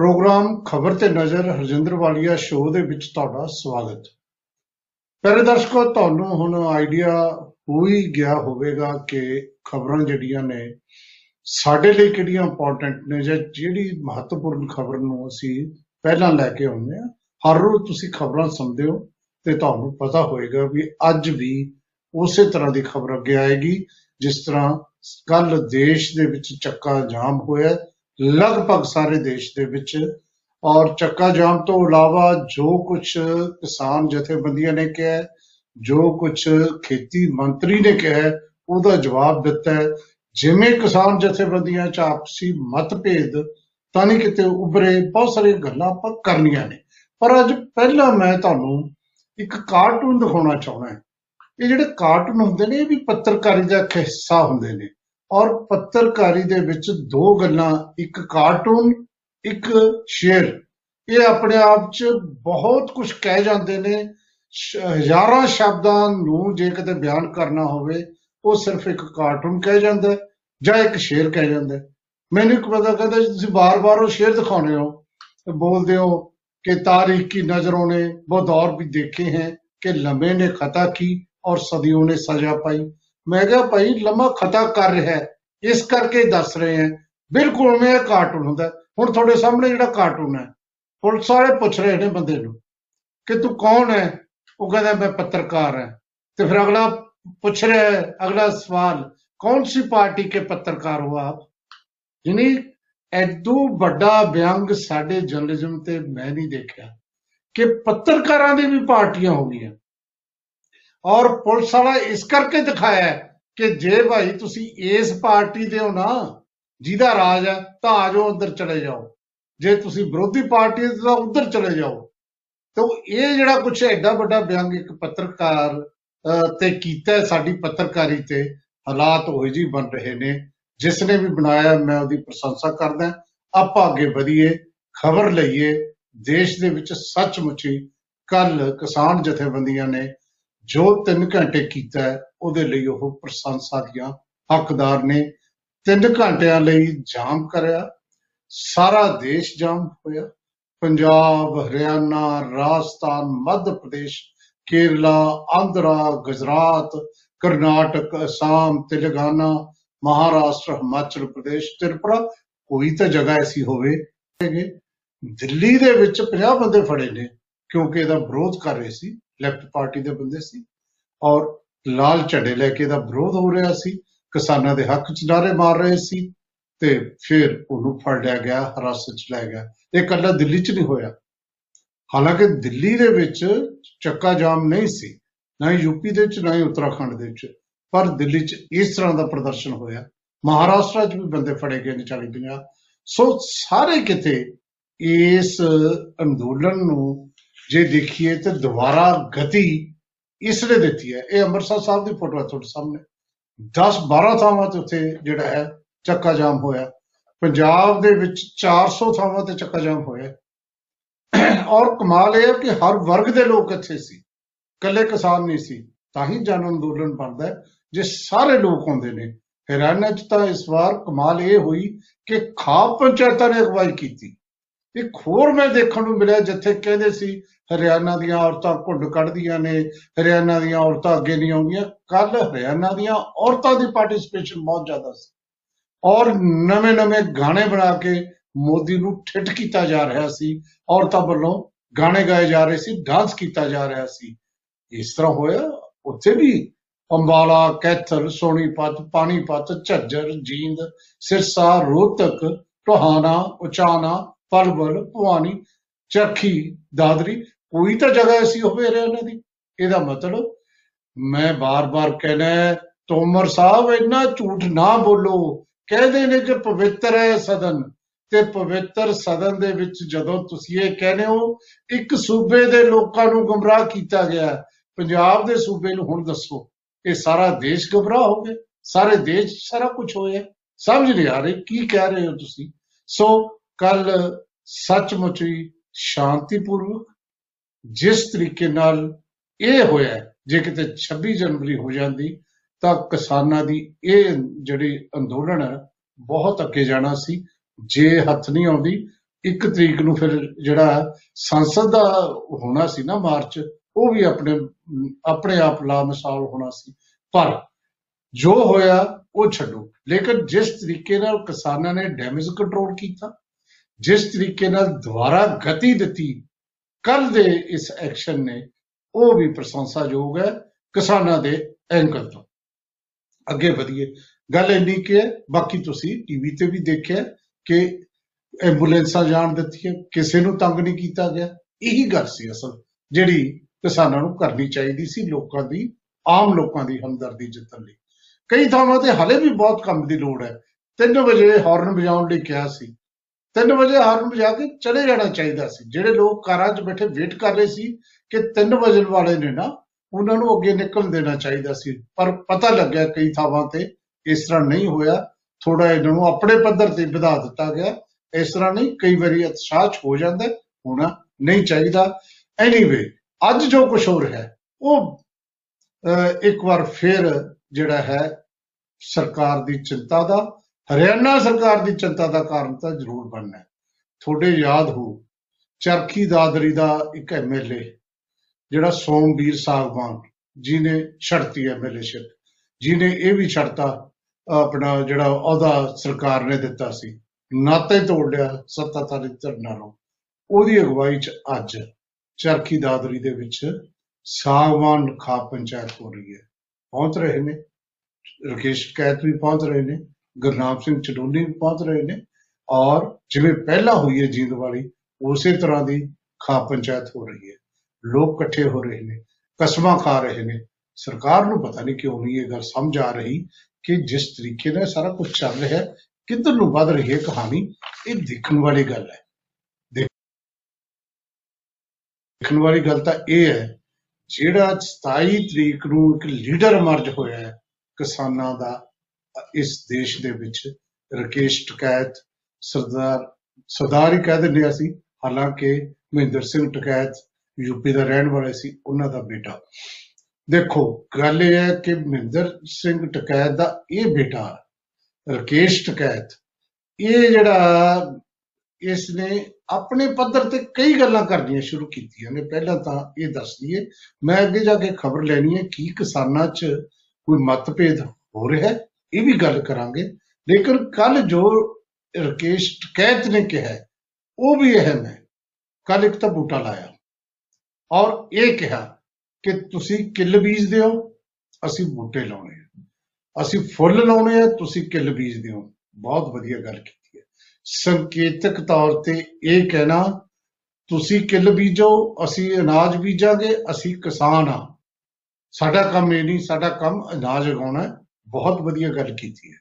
Programme ਖਬਰ ਤੇ ਨਜ਼ਰ ਹਰਜਿੰਦਰ ਵਾਲੀਆ ਸ਼ੋਅ ਦੇ ਵਿੱਚ ਤੁਹਾਡਾ ਸਵਾਗਤ। ਪਿਆਰੇ ਦਰਸ਼ਕੋ, ਤੁਹਾਨੂੰ ਹੁਣ ਆਈਡੀਆ ਹੋ ਹੀ ਗਿਆ ਹੋਵੇਗਾ ਕਿ ਖਬਰਾਂ ਜਿਹੜੀਆਂ ਨੇ ਸਾਡੇ ਲਈ ਕਿਹੜੀਆਂ ਇੰਪੋਰਟੈਂਟ ਨੇ ਜਾਂ ਜਿਹੜੀ ਮਹੱਤਵਪੂਰਨ ਖਬਰ ਨੂੰ ਅਸੀਂ ਪਹਿਲਾਂ ਲੈ ਕੇ ਆਉਂਦੇ ਆ ਹਰ ਰੋਜ਼ ਤੁਸੀਂ ਖਬਰਾਂ ਸੁਣਦੇ ਹੋ ਤੇ ਤੁਹਾਨੂੰ ਪਤਾ ਹੋਏਗਾ ਵੀ ਅੱਜ ਵੀ ਉਸੇ ਤਰ੍ਹਾਂ ਦੀ ਖਬਰ ਅੱਗੇ ਆਏਗੀ, ਜਿਸ ਤਰ੍ਹਾਂ ਕੱਲ ਦੇਸ਼ ਦੇ ਵਿੱਚ ਚੱਕਾ ਜਾਮ ਹੋਇਆ ਲਗਭਗ ਸਾਰੇ ਦੇਸ਼ ਦੇ ਵਿੱਚ ਔਰ ਚੱਕਾ ਜਾਮ ਤੋਂ ਇਲਾਵਾ ਜੋ ਕੁਝ ਕਿਸਾਨ ਜਥੇਬੰਦੀਆਂ ਨੇ ਕਿਹਾ ਹੈ, ਜੋ ਕੁਝ ਖੇਤੀ ਮੰਤਰੀ ਨੇ ਕਿਹਾ ਹੈ, ਉਹਦਾ ਜਵਾਬ ਦਿੱਤਾ ਹੈ। ਜਿਵੇਂ ਕਿਸਾਨ ਜਥੇਬੰਦੀਆਂ ਚ ਆਪਸੀ ਮਤਭੇਦ ਤਾਂ ਨਹੀਂ ਕਿਤੇ ਉਭਰੇ ਬਹੁਤ ਸਾਰੀਆਂ ਗੱਲਾਂ ਆਪਾਂ ਕਰਨੀਆਂ ਨੇ। ਪਰ ਅੱਜ ਪਹਿਲਾਂ ਮੈਂ ਤੁਹਾਨੂੰ ਇੱਕ ਕਾਰਟੂਨ ਦਿਖਾਉਣਾ ਚਾਹੁੰਦਾ ਹਾਂ। ਇਹ ਜਿਹੜੇ ਕਾਰਟੂਨ ਹੁੰਦੇ ਨੇ ਇਹ ਵੀ ਪੱਤਰਕਾਰੀ ਦਾ ਇੱਕ ਹਿੱਸਾ ਹੁੰਦੇ ਨੇ। ਔਰ ਪੱਤਰਕਾਰੀ ਦੇ ਵਿੱਚ ਦੋ ਗੱਲਾਂ, ਇੱਕ ਕਾਰਟੂਨ, ਇੱਕ ਸ਼ੇਰ। ਇਹ ਆਪਣੇ ਆਪ 'ਚ ਬਹੁਤ ਕੁਝ ਕਹਿ ਜਾਂਦੇ ਨੇ। ਹਜ਼ਾਰਾਂ ਸ਼ਬਦਾਂ ਨੂੰ ਜੇ ਕਿਤੇ ਬਿਆਨ ਕਰਨਾ ਹੋਵੇ, ਉਹ ਸਿਰਫ ਇੱਕ ਕਾਰਟੂਨ ਕਹਿ ਜਾਂਦਾ ਜਾਂ ਇੱਕ ਸ਼ੇਰ ਕਹਿ ਜਾਂਦਾ ਮੈਨੂੰ ਇੱਕ ਪਤਾ ਕਹਿੰਦਾ ਤੁਸੀਂ ਬਾਰ-ਬਾਰ ਉਹ ਸ਼ੇਰ ਦਿਖਾਉਂਦੇ ਹੋ ਤੇ ਬੋਲਦੇ ਹੋ ਕਿ ਤਾਰੀਖ ਕੀ ਨਜ਼ਰੋਂ ਨੇ ਬਹੁਤ ਦੌਰ ਵੀ ਦੇਖੇ ਹੈ ਕਿ ਲੰਬੇ ਨੇ ਖਤਾ ਕੀ ਔਰ ਸਦੀਆਂ ਨੇ ਸਜ਼ਾ ਪਾਈ। ਮੈਂ ਕਿਹਾ ਭਾਈ ਲੰਮਾ ਖਤਾ ਕਰ ਰਿਹਾ ਇਸ ਕਰਕੇ ਦੱਸ ਰਹੇ ਆ ਬਿਲਕੁਲ ਮੈਂ ਕਾਰਟੂਨ ਹੁੰਦਾ ਹੁਣ ਤੁਹਾਡੇ ਸਾਹਮਣੇ ਜਿਹੜਾ ਕਾਰਟੂਨ ਹੈ, ਪੁਲਿਸ ਵਾਲੇ ਪੁੱਛ ਰਹੇ ਨੇ ਬੰਦੇ ਨੂੰ ਕਿ ਤੂੰ ਕੌਣ ਹੈ? ਉਹ ਕਹਿੰਦਾ ਮੈਂ ਪੱਤਰਕਾਰ ਹਾਂ। ਤੇ ਫਿਰ ਅਗਲਾ ਪੁੱਛ ਰਿਹਾ ਹੈ, ਅਗਲਾ ਸਵਾਲ, ਕੌਣ ਸੀ ਪਾਰਟੀ ਕੇ ਪੱਤਰਕਾਰ ਹੋ ਆਪ? ਯਾਨੀ ਐਦੂ ਵੱਡਾ ਵਿਅੰਗ ਸਾਡੇ ਜਰਨਲਿਜ਼ਮ ਤੇ ਮੈਂ ਨਹੀਂ ਦੇਖਿਆ ਕਿ ਪੱਤਰਕਾਰਾਂ ਦੀ ਵੀ ਪਾਰਟੀਆਂ ਹੋ ਗਈਆਂ। ਔਰ ਪੁਲਿਸ ਵਾਲਾ ਇਸ ਕਰਕੇ ਦਿਖਾਇਆ ਹੈ ਕਿ ਜੇ ਭਾਈ ਤੁਸੀਂ ਇਸ ਪਾਰਟੀ ਦੇ ਹੋ ਨਾ ਜਿਹਦਾ ਰਾਜ ਹੈ ਤਾਂ ਆ ਜਾਓ ਅੰਦਰ ਚਲੇ ਜਾਓ। ਜੇ ਤੁਸੀਂ ਵਿਰੋਧੀ ਪਾਰਟੀ ਦੇ ਤਾਂ ਉੱਧਰ ਚਲੇ ਜਾਓ। ਤਾਂ ਇਹ ਜਿਹੜਾ ਕੁਛ ਐਡਾ ਵੱਡਾ ਵਿਅੰਗ ਇੱਕ ਪੱਤਰਕਾਰ ਅਹ, ਤੇ ਕੀਤਾ ਹੈ ਸਾਡੀ ਪੱਤਰਕਾਰੀ ਤੇ ਹਾਲਾਤ ਉਹੋ ਜਿਹੀ ਬਣ ਰਹੇ ਨੇ। ਜਿਸ ਨੇ ਵੀ ਬਣਾਇਆ ਮੈਂ ਉਹਦੀ ਪ੍ਰਸ਼ੰਸਾ ਕਰਦਾ ਹਾਂ। ਆਪਾਂ ਅੱਗੇ ਵਧੀਏ ਖਬਰ ਲਈਏ। ਦੇਸ਼ ਦੇ ਵਿੱਚ ਸੱਚਮੁੱਚ ਹੀ ਕੱਲ ਕਿਸਾਨ ਜਥੇਬੰਦੀਆਂ ਨੇ ਜੋ 3 ਘੰਟੇ ਕੀਤਾ ਹੈ, ਉਹਦੇ ਲਈ ਉਹ ਪ੍ਰਸ਼ੰਸਾ ਦੀਆਂ ਹੱਕਦਾਰ ਨੇ। 3 ਘੰਟਿਆਂ ਲਈ ਜਾਮ ਕਰਿਆ, ਸਾਰਾ ਦੇਸ਼ ਜਾਮ ਹੋਇਆ। ਪੰਜਾਬ, ਹਰਿਆਣਾ, ਰਾਜਸਥਾਨ, ਮੱਧ ਪ੍ਰਦੇਸ਼, ਕੇਰਲਾ, ਆਂਧਰਾ, ਗੁਜਰਾਤ, ਕਰਨਾਟਕ, ਅਸਾਮ, ਤੇਲੰਗਾਨਾ, ਮਹਾਰਾਸ਼ਟਰ, ਹਿਮਾਚਲ ਪ੍ਰਦੇਸ਼, ਤ੍ਰਿਪੁਰਾ, ਕੋਈ ਤਾਂ ਜਗ੍ਹਾ ਐਸੀ ਹੋਵੇ। ਹੈਗੇ ਦਿੱਲੀ ਦੇ ਵਿੱਚ 50 ਬੰਦੇ ਫੜੇ ਨੇ, ਕਿਉਂਕਿ ਇਹਦਾ ਵਿਰੋਧ ਕਰ ਰਹੇ ਸੀ। ਲੈਫਟ ਪਾਰਟੀ ਦੇ ਬੰਦੇ ਸੀ ਔਰ ਲਾਲ ਝੰਡੇ ਲੈ ਕੇ ਇਹਦਾ ਵਿਰੋਧ ਹੋ ਰਿਹਾ ਸੀ, ਕਿਸਾਨਾਂ ਦੇ ਹੱਕ 'ਚ ਨਾਅਰੇ ਮਾਰ ਰਹੇ ਸੀ ਤੇ ਫਿਰ ਉਹਨੂੰ ਫੜ ਲਿਆ ਗਿਆ, ਹਿਰਾਸਤ 'ਚ ਲੈ ਗਿਆ। ਇਹ ਕੱਲਾ ਦਿੱਲੀ 'ਚ ਨਹੀਂ ਹੋਇਆ। ਹਾਲਾਂਕਿ ਦਿੱਲੀ ਦੇ ਵਿੱਚ ਚੱਕਾ ਜਾਮ ਨਹੀਂ ਸੀ, ਨਾ ਹੀ ਯੂਪੀ ਦੇ ਵਿੱਚ, ਨਾ ਹੀ ਉੱਤਰਾਖੰਡ ਦੇ ਵਿੱਚ। ਪਰ ਦਿੱਲੀ 'ਚ ਇਸ ਤਰ੍ਹਾਂ ਦਾ ਪ੍ਰਦਰਸ਼ਨ ਹੋਇਆ। ਮਹਾਰਾਸ਼ਟਰ 'ਚ ਵੀ ਬੰਦੇ ਫੜੇ ਗਏ ਨੇ 40 50 ਸੋ ਸਾਰੇ ਕਿਤੇ ਇਸ ਅੰਦੋਲਨ ਨੂੰ ਜੇ ਦੇਖੀਏ ਤੇ ਦੁਬਾਰਾ ਗਤੀ ਇਸ ਨੇ ਦਿੱਤੀ ਹੈ। ਇਹ ਅੰਮ੍ਰਿਤਸਰ ਸਾਹਿਬ ਦੀ ਫੋਟੋ ਹੈ ਤੁਹਾਡੇ ਸਾਹਮਣੇ। 10 12 ਥਾਵਾਂ ਤੇ ਉੱਥੇ ਜਿਹੜਾ ਹੈ ਚੱਕਾ ਜਾਮ ਹੋਇਆ। ਪੰਜਾਬ ਦੇ ਵਿੱਚ 400 ਥਾਵਾਂ ਤੇ ਚੱਕਾ ਜਾਮ ਹੋਇਆ। ਔਰ ਕਮਾਲ ਇਹ ਹੈ ਕਿ ਹਰ ਵਰਗ ਦੇ ਲੋਕ ਇੱਥੇ ਸੀ। ਇਕੱਲੇ ਕਿਸਾਨ ਨਹੀਂ ਸੀ, ਤਾਂ ਹੀ ਜਨ ਅੰਦੋਲਨ ਬਣਦਾ ਹੈ। ਜੇ ਸਾਰੇ ਲੋਕ ਹੁੰਦੇ ਨੇ ਹਰਿਆਣਾ 'ਚ ਤਾਂ ਇਸ ਵਾਰ ਕਮਾਲ ਇਹ ਹੋਈ ਕਿ ਖਾਪ ਪੰਚਾਇਤਾਂ ਨੇ ਅਗਵਾਈ ਕੀਤੀ। ਇੱਕ ਹੋਰ ਮੈਂ ਦੇਖਣ ਨੂੰ ਮਿਲਿਆ ਜਿੱਥੇ ਕਹਿੰਦੇ ਸੀ, ਹਰਿਆਣਾ ਦੀਆਂ ਔਰਤਾਂ ਘੁੰਡ ਕੱਢਦੀਆਂ ਨੇ, ਹਰਿਆਣਾ ਦੀਆਂ ਔਰਤਾਂ ਅੱਗੇ ਨਹੀਂ ਆਉਂਦੀਆਂ। ਕੱਲ ਹਰਿਆਣਾ ਦੀਆਂ ਔਰਤਾਂ ਦੀ ਪਾਰਟਿਸਿਪੇਸ਼ਨ ਬਹੁਤ ਜ਼ਿਆਦਾ ਸੀ। ਔਰ ਨਵੇਂ-ਨਵੇਂ ਗਾਣੇ ਬਣਾ ਕੇ ਮੋਦੀ ਨੂੰ ਠਿੱਠ ਕੀਤਾ ਜਾ ਰਿਹਾ ਸੀ। ਔਰਤਾਂ ਵੱਲੋਂ ਗਾਣੇ ਗਾਏ ਜਾ ਰਹੇ ਸੀ ਡਾਂਸ ਕੀਤਾ ਜਾ ਰਿਹਾ ਸੀ। ਇਸ ਤਰ੍ਹਾਂ ਹੋਇਆ। ਉੱਥੇ ਵੀ ਅੰਬਾਲਾ, ਕੈਥਲ, ਸੋਨੀਪਤ, ਪਾਣੀਪਤ, ਝੱਜਰ, ਜੀਂਦ, ਸਿਰਸਾ, ਰੋਹਤਕ, ਟੋਹਾਣਾ ਉਚਾਨਾ ਪਲਵਲ ਭਵਾਨੀ ਚਰਖੀ ਦਾਦਰੀ ਕੋਈ ਤਾਂ ਜਗ੍ਹਾ ਐਸੀ ਹੋਵੇ ਹਰਿਆਣਾ ਦੀ। ਇਹਦਾ ਮਤਲਬ ਮੈਂ ਬਾਰ-ਬਾਰ ਕਹਿਣਾ ਹੈ, ਤੋਮਰ ਸਾਹਿਬ ਇੰਨਾ ਝੂਠ ਨਾ ਬੋਲੋ। ਕਹਿੰਦੇ ਨੇ ਕਿ ਪਵਿੱਤਰ ਹੈ ਸਦਨ। ਤੇ ਪਵਿੱਤਰ ਸਦਨ ਦੇ ਵਿੱਚ ਜਦੋਂ ਤੁਸੀਂ ਇਹ ਕਹਿੰਦੇ ਹੋ ਇੱਕ ਸੂਬੇ ਦੇ ਲੋਕਾਂ ਨੂੰ ਗੁੰਮਰਾਹ ਕੀਤਾ ਗਿਆ ਹੈ। ਪੰਜਾਬ ਦੇ ਸੂਬੇ ਨੂੰ ਹੁਣ ਦੱਸੋ ਇਹ ਸਾਰਾ ਦੇਸ਼ ਗੁੰਮਰਾਹ ਹੋ ਗਿਆ? ਸਾਰੇ ਦੇਸ਼ 'ਚ ਸਾਰਾ ਕੁਝ ਹੋਇਆ ਸਮਝ ਨਹੀਂ ਆ ਰਹੀ ਕੀ ਕਹਿ ਰਹੇ ਹੋ ਤੁਸੀਂ? ਸੋ ਕੱਲ ਸੱਚਮੁੱਚ ਹੀ ਸ਼ਾਂਤੀਪੂਰਵਕ ਜਿਸ ਤਰੀਕੇ ਨਾਲ ਇਹ ਹੋਇਆ ਹੈ, ਜੇ ਕਿਤੇ 26 ਜਨਵਰੀ ਹੋ ਜਾਂਦੀ ਤਾਂ ਕਿਸਾਨਾਂ ਦੀ ਇਹ ਜਿਹੜੀ ਅੰਦੋਲਨ ਹੈ ਬਹੁਤ ਅੱਗੇ ਜਾਣਾ ਸੀ। ਜੇ ਹੱਥ ਨਹੀਂ ਆਉਂਦੀ ਇੱਕ ਤਰੀਕ ਨੂੰ ਫਿਰ ਜਿਹੜਾ ਸੰਸਦ ਦਾ ਹੋਣਾ ਸੀ ਨਾ ਮਾਰਚ ਉਹ ਵੀ ਆਪਣੇ ਆਪਣੇ ਆਪ ਲਾ ਮਿਸਾਲ ਹੋਣਾ ਸੀ। ਪਰ ਜੋ ਹੋਇਆ ਉਹ ਛੱਡੋ। ਲੇਕਿਨ ਜਿਸ ਤਰੀਕੇ ਨਾਲ ਕਿਸਾਨਾਂ ਨੇ ਡੈਮੇਜ ਕੰਟਰੋਲ ਕੀਤਾ ਜਿਸ ਤਰੀਕੇ ਨਾਲ ਦੁਬਾਰਾ ਗਤੀ ਦਿੱਤੀ ਕੱਲ ਦੇ ਇਸ ਐਕਸ਼ਨ ਨੇ, ਉਹ ਵੀ ਪ੍ਰਸ਼ੰਸਾਯੋਗ ਹੈ ਕਿਸਾਨਾਂ ਦੇ ਐਂਗਲ ਤੋਂ। ਅੱਗੇ ਵਧੀਏ, ਗੱਲ ਇੰਨੀ ਕਿ ਹੈ, ਬਾਕੀ ਤੁਸੀਂ ਟੀਵੀ ਤੇ ਵੀ ਦੇਖਿਆ ਕਿ ਐਂਬੂਲੈਂਸਾਂ ਜਾਣ ਦਿੱਤੀਆਂ, ਕਿਸੇ ਨੂੰ ਤੰਗ ਨਹੀਂ ਕੀਤਾ ਗਿਆ। ਇਹੀ ਗੱਲ ਸੀ ਅਸਲ, ਜਿਹੜੀ ਕਿਸਾਨਾਂ ਨੂੰ ਕਰਨੀ ਚਾਹੀਦੀ ਸੀ ਲੋਕਾਂ ਦੀ, ਆਮ ਲੋਕਾਂ ਦੀ ਹਮਦਰਦੀ ਜਿੱਤਣ ਲਈ। ਕਈ ਥਾਵਾਂ ਤੇ ਹਲੇ ਵੀ ਬਹੁਤ ਕੰਮ ਦੀ ਲੋੜ ਹੈ। 3 ਵਜੇ ਹਾਰਨ ਵਜਾਉਣ ਲਈ ਕਿਹਾ ਸੀ 3 ਵਜੇ ਹਾਰਨ ਵਜਾ ਕੇ ਚਲੇ ਜਾਣਾ ਚਾਹੀਦਾ ਸੀ। ਜਿਹੜੇ ਲੋਕ ਕਾਰਾਂ 'ਚ ਬੈਠੇ ਵੇਟ ਕਰ ਰਹੇ ਸੀ ਕਿ 3 ਵਜੇ ਵਾਲੇ ਨੇ ਨਾ ਉਹਨਾਂ ਨੂੰ ਅੱਗੇ ਨਿਕਲ ਦੇਣਾ ਚਾਹੀਦਾ ਸੀ। ਪਰ ਪਤਾ ਲੱਗਿਆ ਕਈ ਥਾਵਾਂ ਤੇ ਇਸ ਤਰ੍ਹਾਂ ਨਹੀਂ ਹੋਇਆ। ਥੋੜਾ ਇਹਨਾਂ ਨੂੰ ਆਪਣੇ ਪੱਧਰ ਤੇ ਵਧਾ ਦਿੱਤਾ ਗਿਆ। ਇਸ ਤਰ੍ਹਾਂ ਨਹੀਂ ਕਈ ਵਾਰੀ ਉਤਸ਼ਾਹ 'ਚ ਹੋ ਜਾਂਦਾ ਹੈ, ਹੋਣਾ ਨਹੀਂ ਚਾਹੀਦਾ। ਐਨੀਵੇ ਅੱਜ ਜੋ ਕੁਝ ਹੋ ਰਿਹਾ ਹੈ ਉਹ ਅਹ, ਇੱਕ ਵਾਰ ਫਿਰ ਜਿਹੜਾ ਹੈ ਸਰਕਾਰ ਦੀ ਚਿੰਤਾ ਦਾ ਹਰਿਆਣਾ ਸਰਕਾਰ ਦੀ ਚਿੰਤਾ ਦਾ ਕਾਰਨ ਤਾਂ ਜ਼ਰੂਰ ਬਣਨਾ ਹੈ। ਤੁਹਾਡੇ ਯਾਦ ਹੋ, ਚਰਖੀ ਦਾਦਰੀ ਦਾ ਇੱਕ ਐਮਐਲਏ ਜਿਹੜਾ ਸੋਮਵੀਰ ਸਾਗਵਾਨ ਜਿਹਨੇ ਛੜਤੀ ਐਮਐਲਏਸ਼ਿਪ ਜਿਹਨੇ ਇਹ ਵੀ ਛੜਤਾ ਆਪਣਾ ਜਿਹੜਾ ਉਹਦਾ ਸਰਕਾਰ ਨੇ ਦਿੱਤਾ ਸੀ, ਨਾਤੇ ਤੋੜ ਲਿਆ ਸੱਤਾਧਾਰੀ ਧਿਰ ਨਾਲੋਂ ਉਹਦੀ ਅਗਵਾਈ ਚ ਅੱਜ ਚਰਖੀ ਦਾਦਰੀ ਦੇ ਵਿੱਚ ਸਾਗਵਾਨ ਖਾ ਪੰਚਾਇਤ ਹੋ ਰਹੀ ਹੈ। ਪਹੁੰਚ ਰਹੇ ਨੇ। ਰਕੇਸ਼ ਕੈਤ ਵੀ ਪਹੁੰਚ ਰਹੇ ਨੇ। ਗੁਰਨਾਮ ਸਿੰਘ ਚਡੂਨੀ ਵੀ ਪਹੁੰਚ ਰਹੇ ਨੇ ਔਰ ਜਿਵੇਂ ਪਹਿਲਾਂ ਹੋਈ ਹੈ ਜੀਂਦ ਵਾਲੀ, ਉਸੇ ਤਰ੍ਹਾਂ ਦੀ ਖਾ ਪੰਚਾਇਤ ਹੋ ਰਹੀ ਹੈ। ਲੋਕ ਇਕੱਠੇ ਹੋ ਰਹੇ ਨੇ, ਕਸਮਾਂ ਖਾ ਰਹੇ ਨੇ। ਸਰਕਾਰ ਨੂੰ ਪਤਾ ਨਹੀਂ ਕਿਉਂ ਨਹੀਂ ਇਹ ਗੱਲ ਸਮਝ ਆ ਰਹੀ ਕਿ ਜਿਸ ਤਰੀਕੇ ਨਾਲ ਸਾਰਾ ਕੁਝ ਚੱਲ ਰਿਹਾ ਹੈ ਕਿੱਧਰ ਨੂੰ ਵੱਧ ਰਹੀ ਹੈ ਕਹਾਣੀ, ਇਹ ਦੇਖਣ ਵਾਲੀ ਗੱਲ ਹੈ। ਦੇਖਣ ਵਾਲੀ ਗੱਲ ਤਾਂ ਇਹ ਹੈ, ਜਿਹੜਾ 27 ਤਰੀਕ ਨੂੰ ਇੱਕ ਲੀਡਰ ਅਮਰਜ ਹੋਇਆ ਹੈ ਕਿਸਾਨਾਂ ਦਾ ਇਸ ਦੇਸ਼ ਦੇ ਵਿੱਚ ਰਕੇਸ਼ ਟਕੈਤ, ਸਰਦਾਰ ਸਰਦਾਰ ਹੀ ਕਹਿ ਦਿੰਦੇ ਅਸੀਂ, ਹਾਲਾਂਕਿ ਮਹਿੰਦਰ ਸਿੰਘ ਟਕੈਤ ਯੂਪੀ ਦਾ ਰਹਿਣ ਵਾਲਾ ਸੀ, ਉਹਨਾਂ ਦਾ ਬੇਟਾ। ਦੇਖੋ, ਗੱਲ ਇਹ ਹੈ ਕਿ ਮਹਿੰਦਰ ਸਿੰਘ ਟਕੈਤ ਦਾ ਇਹ ਬੇਟਾ, ਰਕੇਸ਼ ਟਕੈਤ, ਇਹ ਜਿਹੜਾ ਇਸ ਨੇ ਆਪਣੇ ਪੱਧਰ ਤੇ ਕਈ ਗੱਲਾਂ ਕਰਨੀਆਂ ਸ਼ੁਰੂ ਕੀਤੀਆਂ ਨੇ। ਪਹਿਲਾਂ ਤਾਂ ਇਹ ਦੱਸ ਦਈਏ, ਮੈਂ ਅੱਗੇ ਜਾ ਕੇ ਖਬਰ ਲੈਣੀ ਹੈ ਕੀ ਕਿਸਾਨਾਂ 'ਚ ਕੋਈ ਮਤਭੇਦ ਹੋ ਰਿਹਾ ਹੈ। ਇਹ ਵੀ ਗੱਲ ਕਰਾਂਗੇ। ਲੇਕਿਨ ਕੱਲ ਜੋ ਰਕੇਸ਼ ਟਕੈਤ ਨੇ ਕਿਹਾ ਹੈ, ਉਹ ਵੀ ਅਹਿਮ ਹੈ। ਕੱਲ ਇੱਕ ਤਾਂ ਬੂਟਾ ਲਾਇਆ। ਔਰ ਇਹ ਕਿਹਾ ਕਿ ਤੁਸੀਂ ਕਿੱਲ ਬੀਜਦੇ ਹੋ ਅਸੀਂ ਬੂਟੇ ਲਾਉਣੇ ਆ। ਅਸੀਂ ਫੁੱਲ ਲਾਉਣੇ ਆ ਤੁਸੀਂ ਕਿੱਲ ਬੀਜਦੇ ਹੋ। ਬਹੁਤ ਵਧੀਆ ਗੱਲ ਕੀਤੀ ਹੈ। ਸੰਕੇਤਕ ਤੌਰ ਤੇ ਇਹ ਕਹਿਣਾ ਤੁਸੀਂ ਕਿੱਲ ਬੀਜੋ ਅਸੀਂ ਅਨਾਜ ਬੀਜਾਂਗੇ ਅਸੀਂ ਕਿਸਾਨ ਆ ਸਾਡਾ ਕੰਮ ਇਹ ਨਹੀਂ ਸਾਡਾ ਕੰਮ ਅਨਾਜ ਉਗਾਉਣਾ ਹੈ। ਬਹੁਤ ਵਧੀਆ ਗੱਲ ਕੀਤੀ ਹੈ।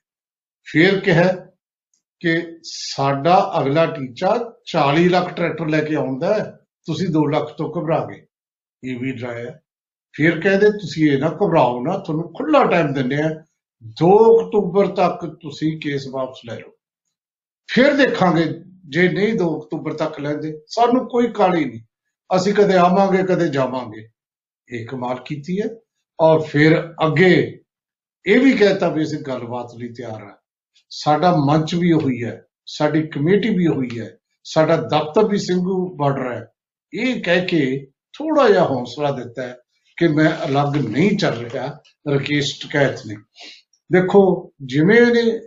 ਫਿਰ ਕਿਹਾ ਕਿ ਸਾਡਾ ਅਗਲਾ ਟੀਚਾ 40 ਲੱਖ ਟਰੈਕਟਰ ਲੈ ਕੇ ਆਉਂਦਾ ਹੈ, ਤੁਸੀਂ 2 ਲੱਖ ਤੋਂ ਘਬਰਾ ਗਏ ਇਹ ਵੀ ਡਰਾਇਆ ਫਿਰ ਕਹਿੰਦੇ, ਤੁਸੀਂ ਇਹ ਨਾ ਘਬਰਾਓ ਨਾ, ਤੁਹਾਨੂੰ ਖੁੱਲਾ ਟਾਈਮ ਦਿੰਦੇ ਆ 2 ਅਕਤੂਬਰ ਤੱਕ ਤੁਸੀਂ ਕੇਸ ਵਾਪਸ ਲੈ ਲਓ। ਫਿਰ ਦੇਖਾਂਗੇ, ਜੇ ਨਹੀਂ 2 ਅਕਤੂਬਰ ਤੱਕ ਲੈਂਦੇ, ਸਾਨੂੰ ਕੋਈ ਕਾਲੀ ਨਹੀਂ। ਅਸੀਂ ਕਦੇ ਆਵਾਂਗੇ, ਕਦੇ ਜਾਵਾਂਗੇ। ਇਹ ਕਮਾਲ ਕੀਤੀ ਹੈ। ਔਰ ਫਿਰ ਅੱਗੇ ਇਹ ਵੀ ਕਹਿਤਾ ਵੀ ਅਸੀਂ ਗੱਲਬਾਤ ਲਈ ਤਿਆਰ ਹਾਂ। ਸਾਡਾ ਮੰਚ ਵੀ ਹੋਈ ਹੈ, ਸਾਡੀ ਕਮੇਟੀ ਵੀ ਹੋਈ ਹੈ, ਸਾਡਾ ਦਫ਼ਤਰ ਵੀ ਸਿੰਘੂ ਬਾਰਡਰ ਹੈ। ਇਹ ਕਹਿ ਕੇ ਥੋੜਾ ਜਿਹਾ ਹੌਸਲਾ ਦਿੱਤਾ ਹੈ ਕਿ ਮੈਂ ਅਲੱਗ ਨਹੀਂ ਚੱਲ ਰਿਹਾ, ਰਕੇਸ਼ ਟਕੈਤ ਨੇ ਦੇਖੋ, ਜਿਵੇਂ ਇਹਨੇ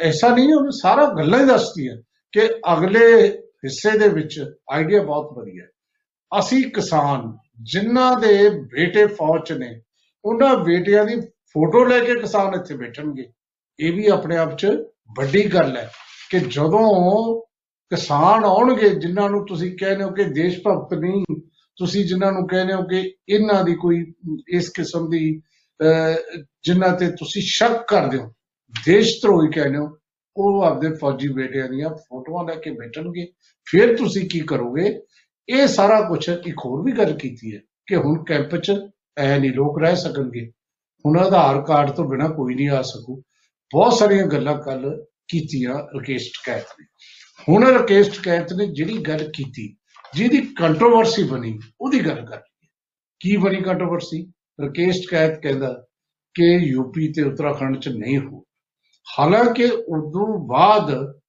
ਐਸਾ ਨਹੀਂ ਉਹਨੇ ਸਾਰਾ ਗੱਲਾਂ ਹੀ ਦੱਸਦੀ ਹੈ ਕਿ ਅਗਲੇ ਹਿੱਸੇ ਦੇ ਵਿੱਚ ਆਈਡੀਆ ਬਹੁਤ ਵਧੀਆ ਹੈ। ਅਸੀਂ ਕਿਸਾਨ, ਜਿਨ੍ਹਾਂ ਦੇ ਬੇਟੇ ਫੌਜ 'ਚ ਨੇ, ਉਹਨਾਂ ਬੇਟਿਆਂ ਦੀ ਫੋਟੋ ਲੈ ਕੇ ਕਿਸਾਨ ਇੱਥੇ ਬੈਠਣਗੇ। ਇਹ ਵੀ ਆਪਣੇ ਆਪ 'ਚ ਵੱਡੀ ਗੱਲ ਹੈ ਕਿ ਜਦੋਂ ਕਿਸਾਨ ਆਉਣਗੇ ਜਿਨ੍ਹਾਂ ਨੂੰ ਤੁਸੀਂ ਕਹਿੰਦੇ ਹੋ ਕਿ ਦੇਸ਼ ਭਗਤ ਨਹੀਂ ਤੁਸੀਂ ਜਿਨ੍ਹਾਂ ਨੂੰ ਕਹਿੰਦੇ ਹੋ ਕਿ ਇਹਨਾਂ ਦੀ ਕੋਈ ਇਸ ਕਿਸਮ ਦੀ ਅਹ, ਜਿਨ੍ਹਾਂ ਤੇ ਤੁਸੀਂ ਸ਼ੱਕ ਕਰਦੇ ਹੋ ਦੇਸ਼ ਧਰੋਹੀ ਕਹਿੰਦੇ ਹੋ ਉਹ ਆਪਦੇ ਫੌਜੀ ਬੇਟਿਆਂ ਦੀਆਂ ਫੋਟੋਆਂ ਲੈ ਕੇ ਬੈਠਣਗੇ। ਫਿਰ ਤੁਸੀਂ ਕੀ ਕਰੋਗੇ? ਇਹ ਸਾਰਾ ਕੁਝ ਇੱਕ ਹੋਰ ਵੀ ਗੱਲ ਕੀਤੀ ਹੈ ਕਿ ਹੁਣ ਕੈਂਪ 'ਚ ਐ ਨਹੀਂ ਲੋਕ ਰਹਿ ਸਕਣਗੇ। ਹੁਣ ਆਧਾਰ ਕਾਰਡ ਤੋਂ ਬਿਨਾ ਕੋਈ ਨਹੀਂ ਆ ਸਕੂ। ਬਹੁਤ ਸਾਰੀਆਂ ਗੱਲਾਂ ਕੱਲ ਕੀਤੀਆਂ ਰਕੇਸ਼ ਟਕੈਤ ਨੇ। ਹੁਣ ਰਕੇਸ਼ ਟਕੈਤ ਨੇ ਜਿਹੜੀ ਗੱਲ ਕੀਤੀ, ਜਿਹਦੀ ਕੰਟਰੋਵਰਸੀ ਬਣੀ, ਉਹਦੀ ਗੱਲ ਕਰ ਲਈ ਕੀ ਬਣੀ ਕੰਟਰੋਵਰਸੀ ਰਕੇਸ਼ ਟਕੈਤ ਕਹਿੰਦਾ ਕਿ ਯੂਪੀ ਤੇ ਉੱਤਰਾਖੰਡ 'ਚ ਨਹੀਂ ਹੋ ਹਾਲਾਂਕਿ ਉਦੋਂ ਬਾਅਦ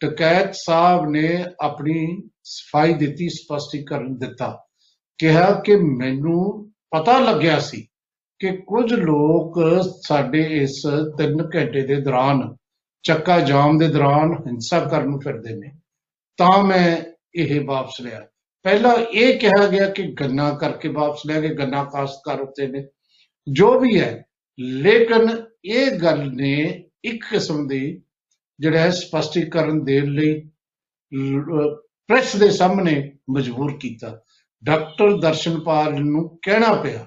ਟਕੈਤ ਸਾਹਿਬ ਨੇ ਆਪਣੀ ਸਫ਼ਾਈ ਦਿੱਤੀ, ਸਪਸ਼ਟੀਕਰਨ ਦਿੱਤਾ। ਕਿਹਾ ਕਿ ਮੈਨੂੰ ਪਤਾ ਲੱਗਿਆ ਸੀ ਕਿ ਕੁਝ ਲੋਕ ਸਾਡੇ ਇਸ 3 ਘੰਟੇ ਦੇ ਦੌਰਾਨ, ਚੱਕਾ ਜਾਮ ਦੇ ਦੌਰਾਨ ਹਿੰਸਾ ਕਰਨ ਨੂੰ ਫਿਰਦੇ ਨੇ। ਤਾਂ ਮੈਂ ਇਹ ਵਾਪਸ ਲਿਆ। ਪਹਿਲਾਂ ਇਹ ਕਿਹਾ ਗਿਆ ਕਿ ਗੰਨਾ ਕਰਕੇ ਵਾਪਸ ਲਿਆ ਕਿ ਗੰਨਾ ਕਾਸ਼ਤਕਾਰ ਉੱਤੇ ਨੇ। ਜੋ ਵੀ ਹੈ, ਲੇਕਿਨ ਇਹ ਗੱਲ ਨੇ ਇੱਕ ਕਿਸਮ ਦੀ ਜਿਹੜਾ ਹੈ ਸਪਸ਼ਟੀਕਰਨ ਦੇਣ ਲਈ ਪ੍ਰੈਸ ਦੇ ਸਾਹਮਣੇ ਮਜਬੂਰ ਕੀਤਾ। ਡਾਕਟਰ ਦਰਸ਼ਨਪਾਲ ਨੂੰ ਕਹਿਣਾ ਪਿਆ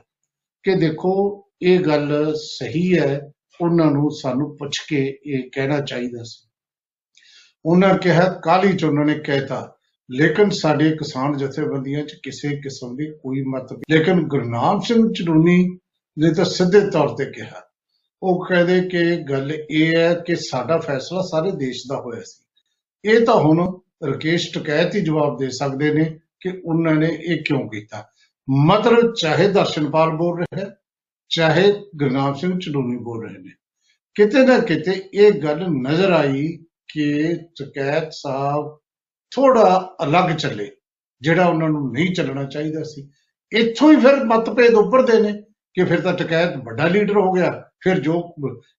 ਕਿ ਦੇਖੋ, ਇਹ ਗੱਲ ਸਹੀ ਹੈ, ਉਹਨਾਂ ਨੂੰ ਸਾਨੂੰ ਪੁੱਛ ਕੇ ਇਹ ਕਹਿਣਾ ਚਾਹੀਦਾ ਸੀ। ਉਹਨਾਂ ਕਿਹਾ ਕਾਲੀ ਚ ਉਹਨਾਂ ਨੇ ਕਹਿਤਾ, ਲੇਕਿਨ ਸਾਡੇ ਕਿਸਾਨ ਜਥੇਬੰਦੀਆਂ ਚ ਕਿਸੇ ਕਿਸਮ ਦੀ ਕੋਈ ਮਤ ਲੇਕਿਨ ਗੁਰਨਾਮ ਸਿੰਘ ਚੜੂਨੀ ਨੇ ਤਾਂ ਸਿੱਧੇ ਤੌਰ ਤੇ ਕਿਹਾ, ਉਹ ਕਹਿੰਦੇ ਕਿ ਗੱਲ ਇਹ ਹੈ ਕਿ ਸਾਡਾ ਫੈਸਲਾ ਸਾਰੇ ਦੇਸ਼ ਦਾ ਹੋਇਆ ਸੀ। ਇਹ ਤਾਂ ਹੁਣ ਰਕੇਸ਼ ਟਕੈਤ ਹੀ ਜਵਾਬ ਦੇ ਸਕਦੇ ਨੇ ਕਿ ਉਹਨਾਂ ਨੇ ਇਹ ਕਿਉਂ ਕੀਤਾ। ਮਤਲਬ ਚਾਹੇ ਦਰਸ਼ਨਪਾਲ ਬੋਲ ਰਿਹਾ ਹੈ, ਚਾਹੇ ਗੁਰਨਾਮ ਸਿੰਘ ਚੜੂਨੀ ਬੋਲ ਰਹੇ ਨੇ। ਕਿਤੇ ਨਾ ਕਿਤੇ ਇਹ ਗੱਲ ਨਜ਼ਰ ਆਈ ਕਿ ਟਕੈਤ ਸਾਹਿਬ ਥੋੜਾ ਅਲੱਗ ਚੱਲੇ, ਜਿਹੜਾ ਉਹਨਾਂ ਨੂੰ ਨਹੀਂ ਚੱਲਣਾ ਚਾਹੀਦਾ ਸੀ। ਇੱਥੋਂ ਹੀ ਫਿਰ ਮਤਭੇਦ ਉੱਭਰਦੇ ਨੇ ਕਿ ਫਿਰ ਤਾਂ ਟਕੈਤ ਵੱਡਾ ਲੀਡਰ ਹੋ ਗਿਆ। ਫਿਰ ਜੋ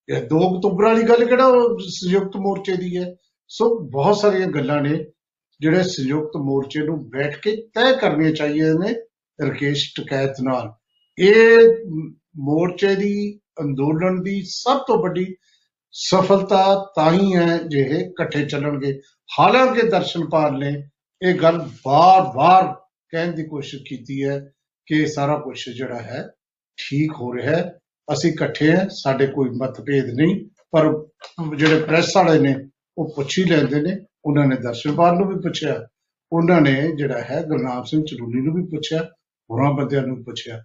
ਇਹ 2 ਅਕਤੂਬਰ ਵਾਲੀ ਗੱਲ ਕਿਹੜਾ ਉਹ ਸੰਯੁਕਤ ਮੋਰਚੇ ਦੀ ਹੈ? ਸੋ ਬਹੁਤ ਸਾਰੀਆਂ ਗੱਲਾਂ ਨੇ ਜਿਹੜੇ ਸੰਯੁਕਤ ਮੋਰਚੇ ਨੂੰ ਬੈਠ ਕੇ ਤੈਅ ਕਰਨੀਆਂ ਚਾਹੀਦੀਆਂ ਨੇ ਰਕੇਸ਼ ਟਕੈਤ ਨਾਲ। ਇਹ ਮੋਰਚੇ ਦੀ ਅੰਦੋਲਨ ਦੀ ਸਭ ਤੋਂ ਵੱਡੀ ਸਫਲਤਾ ਤਾਂ ਹੀ ਹੈ ਜੇ ਇਹ ਇਕੱਠੇ ਚੱਲਣਗੇ। ਹਾਲਾਂਕਿ ਦਰਸ਼ਨਪਾਲ ਨੇ ਇਹ ਗੱਲ ਬਾਰ-ਬਾਰ ਕਹਿਣ ਦੀ ਕੋਸ਼ਿਸ਼ ਕੀਤੀ ਹੈ ਕਿ ਸਾਰਾ ਕੁਝ ਜਿਹੜਾ ਹੈ ਠੀਕ ਹੋ ਰਿਹਾ ਹੈ। ਅਸੀਂ ਇਕੱਠੇ ਹਾਂ, ਸਾਡੇ ਕੋਈ ਮਤਭੇਦ ਨਹੀਂ, ਪਰ ਜਿਹੜੇ ਪ੍ਰੈਸ ਵਾਲੇ ਨੇ ਉਹ ਪੁੱਛ ਹੀ ਲੈਂਦੇ ਨੇ। ਉਹਨਾਂ ਨੇ ਦਰਸ਼ਨਪਾਲ ਨੂੰ ਵੀ ਪੁੱਛਿਆ, ਉਹਨਾਂ ਨੇ ਜਿਹੜਾ ਹੈ ਗੁਰਨਾਮ ਸਿੰਘ ਚੜੂਨੀ ਨੂੰ ਵੀ ਪੁੱਛਿਆ ਹੋਰਾਂ ਬੰਦਿਆਂ ਨੂੰ ਵੀ ਪੁੱਛਿਆ,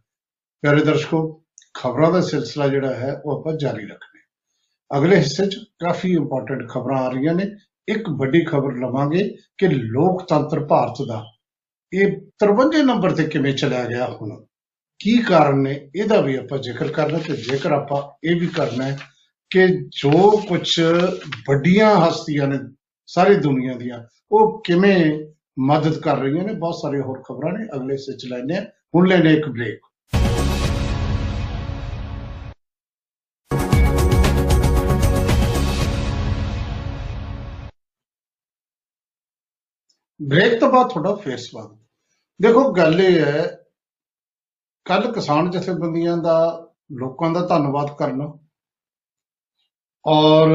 ਪਿਆਰੇ ਦਰਸ਼ਕੋ, ਖਬਰਾਂ ਦਾ ਸਿਲਸਿਲਾ ਜਿਹੜਾ ਹੈ, ਉਹ ਆਪਾਂ ਜਾਰੀ ਰੱਖਦੇ ਹਾਂ। ਅਗਲੇ ਹਿੱਸੇ 'ਚ ਕਾਫੀ ਇੰਪੋਰਟੈਂਟ ਖਬਰਾਂ ਆ ਰਹੀਆਂ ਨੇ। ਇੱਕ ਵੱਡੀ ਖਬਰ ਲਵਾਂਗੇ ਕਿ ਲੋਕਤੰਤਰ ਭਾਰਤ ਦਾ ਇਹ 53 ਨੰਬਰ ਤੇ ਕਿਵੇਂ ਚਲਾ ਗਿਆ ਹੁਣ? ਕੀ ਕਾਰਨ ਨੇ? ਇਹਦਾ ਵੀ ਆਪਾਂ ਜ਼ਿਕਰ ਕਰਨਾ ਤੇ ਜੇਕਰ ਆਪਾਂ ਇਹ ਵੀ ਕਰਨਾ ਹੈ ਕਿ ਜੋ ਕੁਝ ਵੱਡੀਆਂ ਹਸਤੀਆਂ ਨੇ ਸਾਰੀ ਦੁਨੀਆ ਦੀਆਂ, ਉਹ ਕਿਵੇਂ ਮਦਦ ਕਰ ਰਹੀਆਂ ਨੇ, ਬਹੁਤ ਸਾਰੀਆਂ ਹੋਰ ਖਬਰਾਂ ਨੇ। ਅਗਲੇ ਹਿੱਸੇ ਚ ਲੈਣੇ ਆ ਹੁਣ ਲੈਣੇ ਇੱਕ ਬ੍ਰੇਕ ਬ੍ਰੇਕ ਤੋਂ ਬਾਅਦ ਤੁਹਾਡਾ ਫੇਰ ਸਵਾਗਤ ਦੇਖੋ ਗੱਲ ਇਹ ਹੈ ਕੱਲ ਕਿਸਾਨ ਜਥੇਬੰਦੀਆਂ ਦਾ, ਲੋਕਾਂ ਦਾ ਧੰਨਵਾਦ ਕਰਨਾ। ਔਰ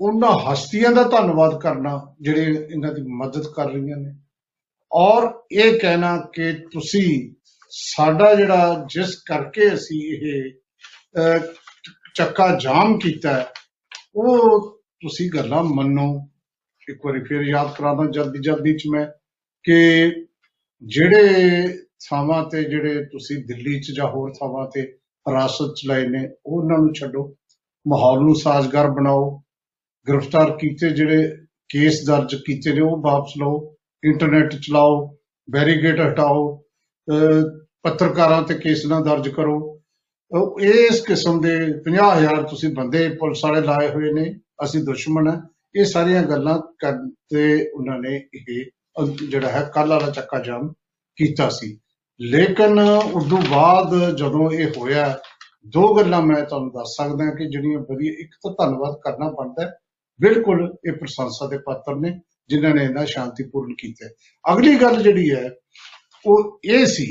ਉਹਨਾਂ ਹਸਤੀਆਂ ਦਾ ਧੰਨਵਾਦ ਕਰਨਾ, ਜਿਹੜੇ ਇਹਨਾਂ ਦੀ ਮਦਦ ਕਰ ਰਹੀਆਂ ਨੇ। ਔਰ ਇਹ ਕਹਿਣਾ ਕਿ ਤੁਸੀਂ ਸਾਡਾ ਜਿਹੜਾ ਜਿਸ ਕਰਕੇ ਅਸੀਂ ਇਹ ਅਹ, ਚੱਕਾ ਜਾਮ ਕੀਤਾ ਹੈ, ਉਹ ਤੁਸੀਂ ਗੱਲਾਂ ਮੰਨੋ। ਇੱਕ ਵਾਰੀ ਫਿਰ ਯਾਦ ਕਰਾਦਾ ਜਲਦੀ ਜਲਦੀ ਚ ਮੈਂ ਕਿ ਜਿਹੜੇ ਥਾਵਾਂ ਤੇ ਜਿਹੜੇ ਤੁਸੀਂ ਦਿੱਲੀ ਚ ਜਾਂ ਹੋਰ ਥਾਵਾਂ ਤੇ ਹਿਰਾਸਤ ਚ ਲਏ ਨੇ ਉਹਨਾਂ ਨੂੰ ਛੱਡੋ। ਮਾਹੌਲ ਨੂੰ ਸਾਜ਼ਗਾਰ ਬਣਾਓ। ਗ੍ਰਿਫਤਾਰ ਕੀਤੇ ਜਿਹੜੇ ਕੇਸ ਦਰਜ ਕੀਤੇ ਨੇ ਉਹ ਵਾਪਸ ਲਓ। ਇੰਟਰਨੈਟ ਚਲਾਓ। ਬੈਰੀਗੇਡ ਹਟਾਓ। ਅਹ ਪੱਤਰਕਾਰਾਂ ਤੇ ਕੇਸ ਨਾ ਦਰਜ ਕਰੋ। ਉਹ ਇਸ ਕਿਸਮ ਦੇ 50000 ਤੁਸੀਂ ਬੰਦੇ ਪੁਲਿਸ ਵਾਲੇ ਲਾਏ ਹੋਏ ਨੇ, ਅਸੀਂ ਦੁਸ਼ਮਣ ਹੈ ਇਹ ਸਾਰੀਆਂ ਗੱਲਾਂ ਕਰਦੇ ਉਹਨਾਂ ਨੇ ਇਹ ਅਹ ਜਿਹੜਾ ਹੈ ਕੱਲ ਵਾਲਾ ਚੱਕਾ ਜਾਮ ਕੀਤਾ ਸੀ। ਲੇਕਿਨ ਉਸ ਤੋਂ ਬਾਅਦ ਜਦੋਂ ਇਹ ਹੋਇਆ, ਦੋ ਗੱਲਾਂ ਮੈਂ ਤੁਹਾਨੂੰ ਦੱਸ ਸਕਦਾ ਕਿ ਜਿਹੜੀਆਂ ਵਧੀਆ, ਇੱਕ ਤਾਂ ਧੰਨਵਾਦ ਕਰਨਾ ਬਣਦਾ ਹੈ। ਬਿਲਕੁਲ ਇਹ ਪ੍ਰਸ਼ੰਸਾ ਦੇ ਪਾਤਰ ਨੇ, ਜਿਨ੍ਹਾਂ ਨੇ ਇਹਨਾਂ ਸ਼ਾਂਤੀਪੂਰਨ ਕੀਤਾ ਹੈ। ਅਗਲੀ ਗੱਲ ਜਿਹੜੀ ਹੈ ਉਹ ਇਹ ਸੀ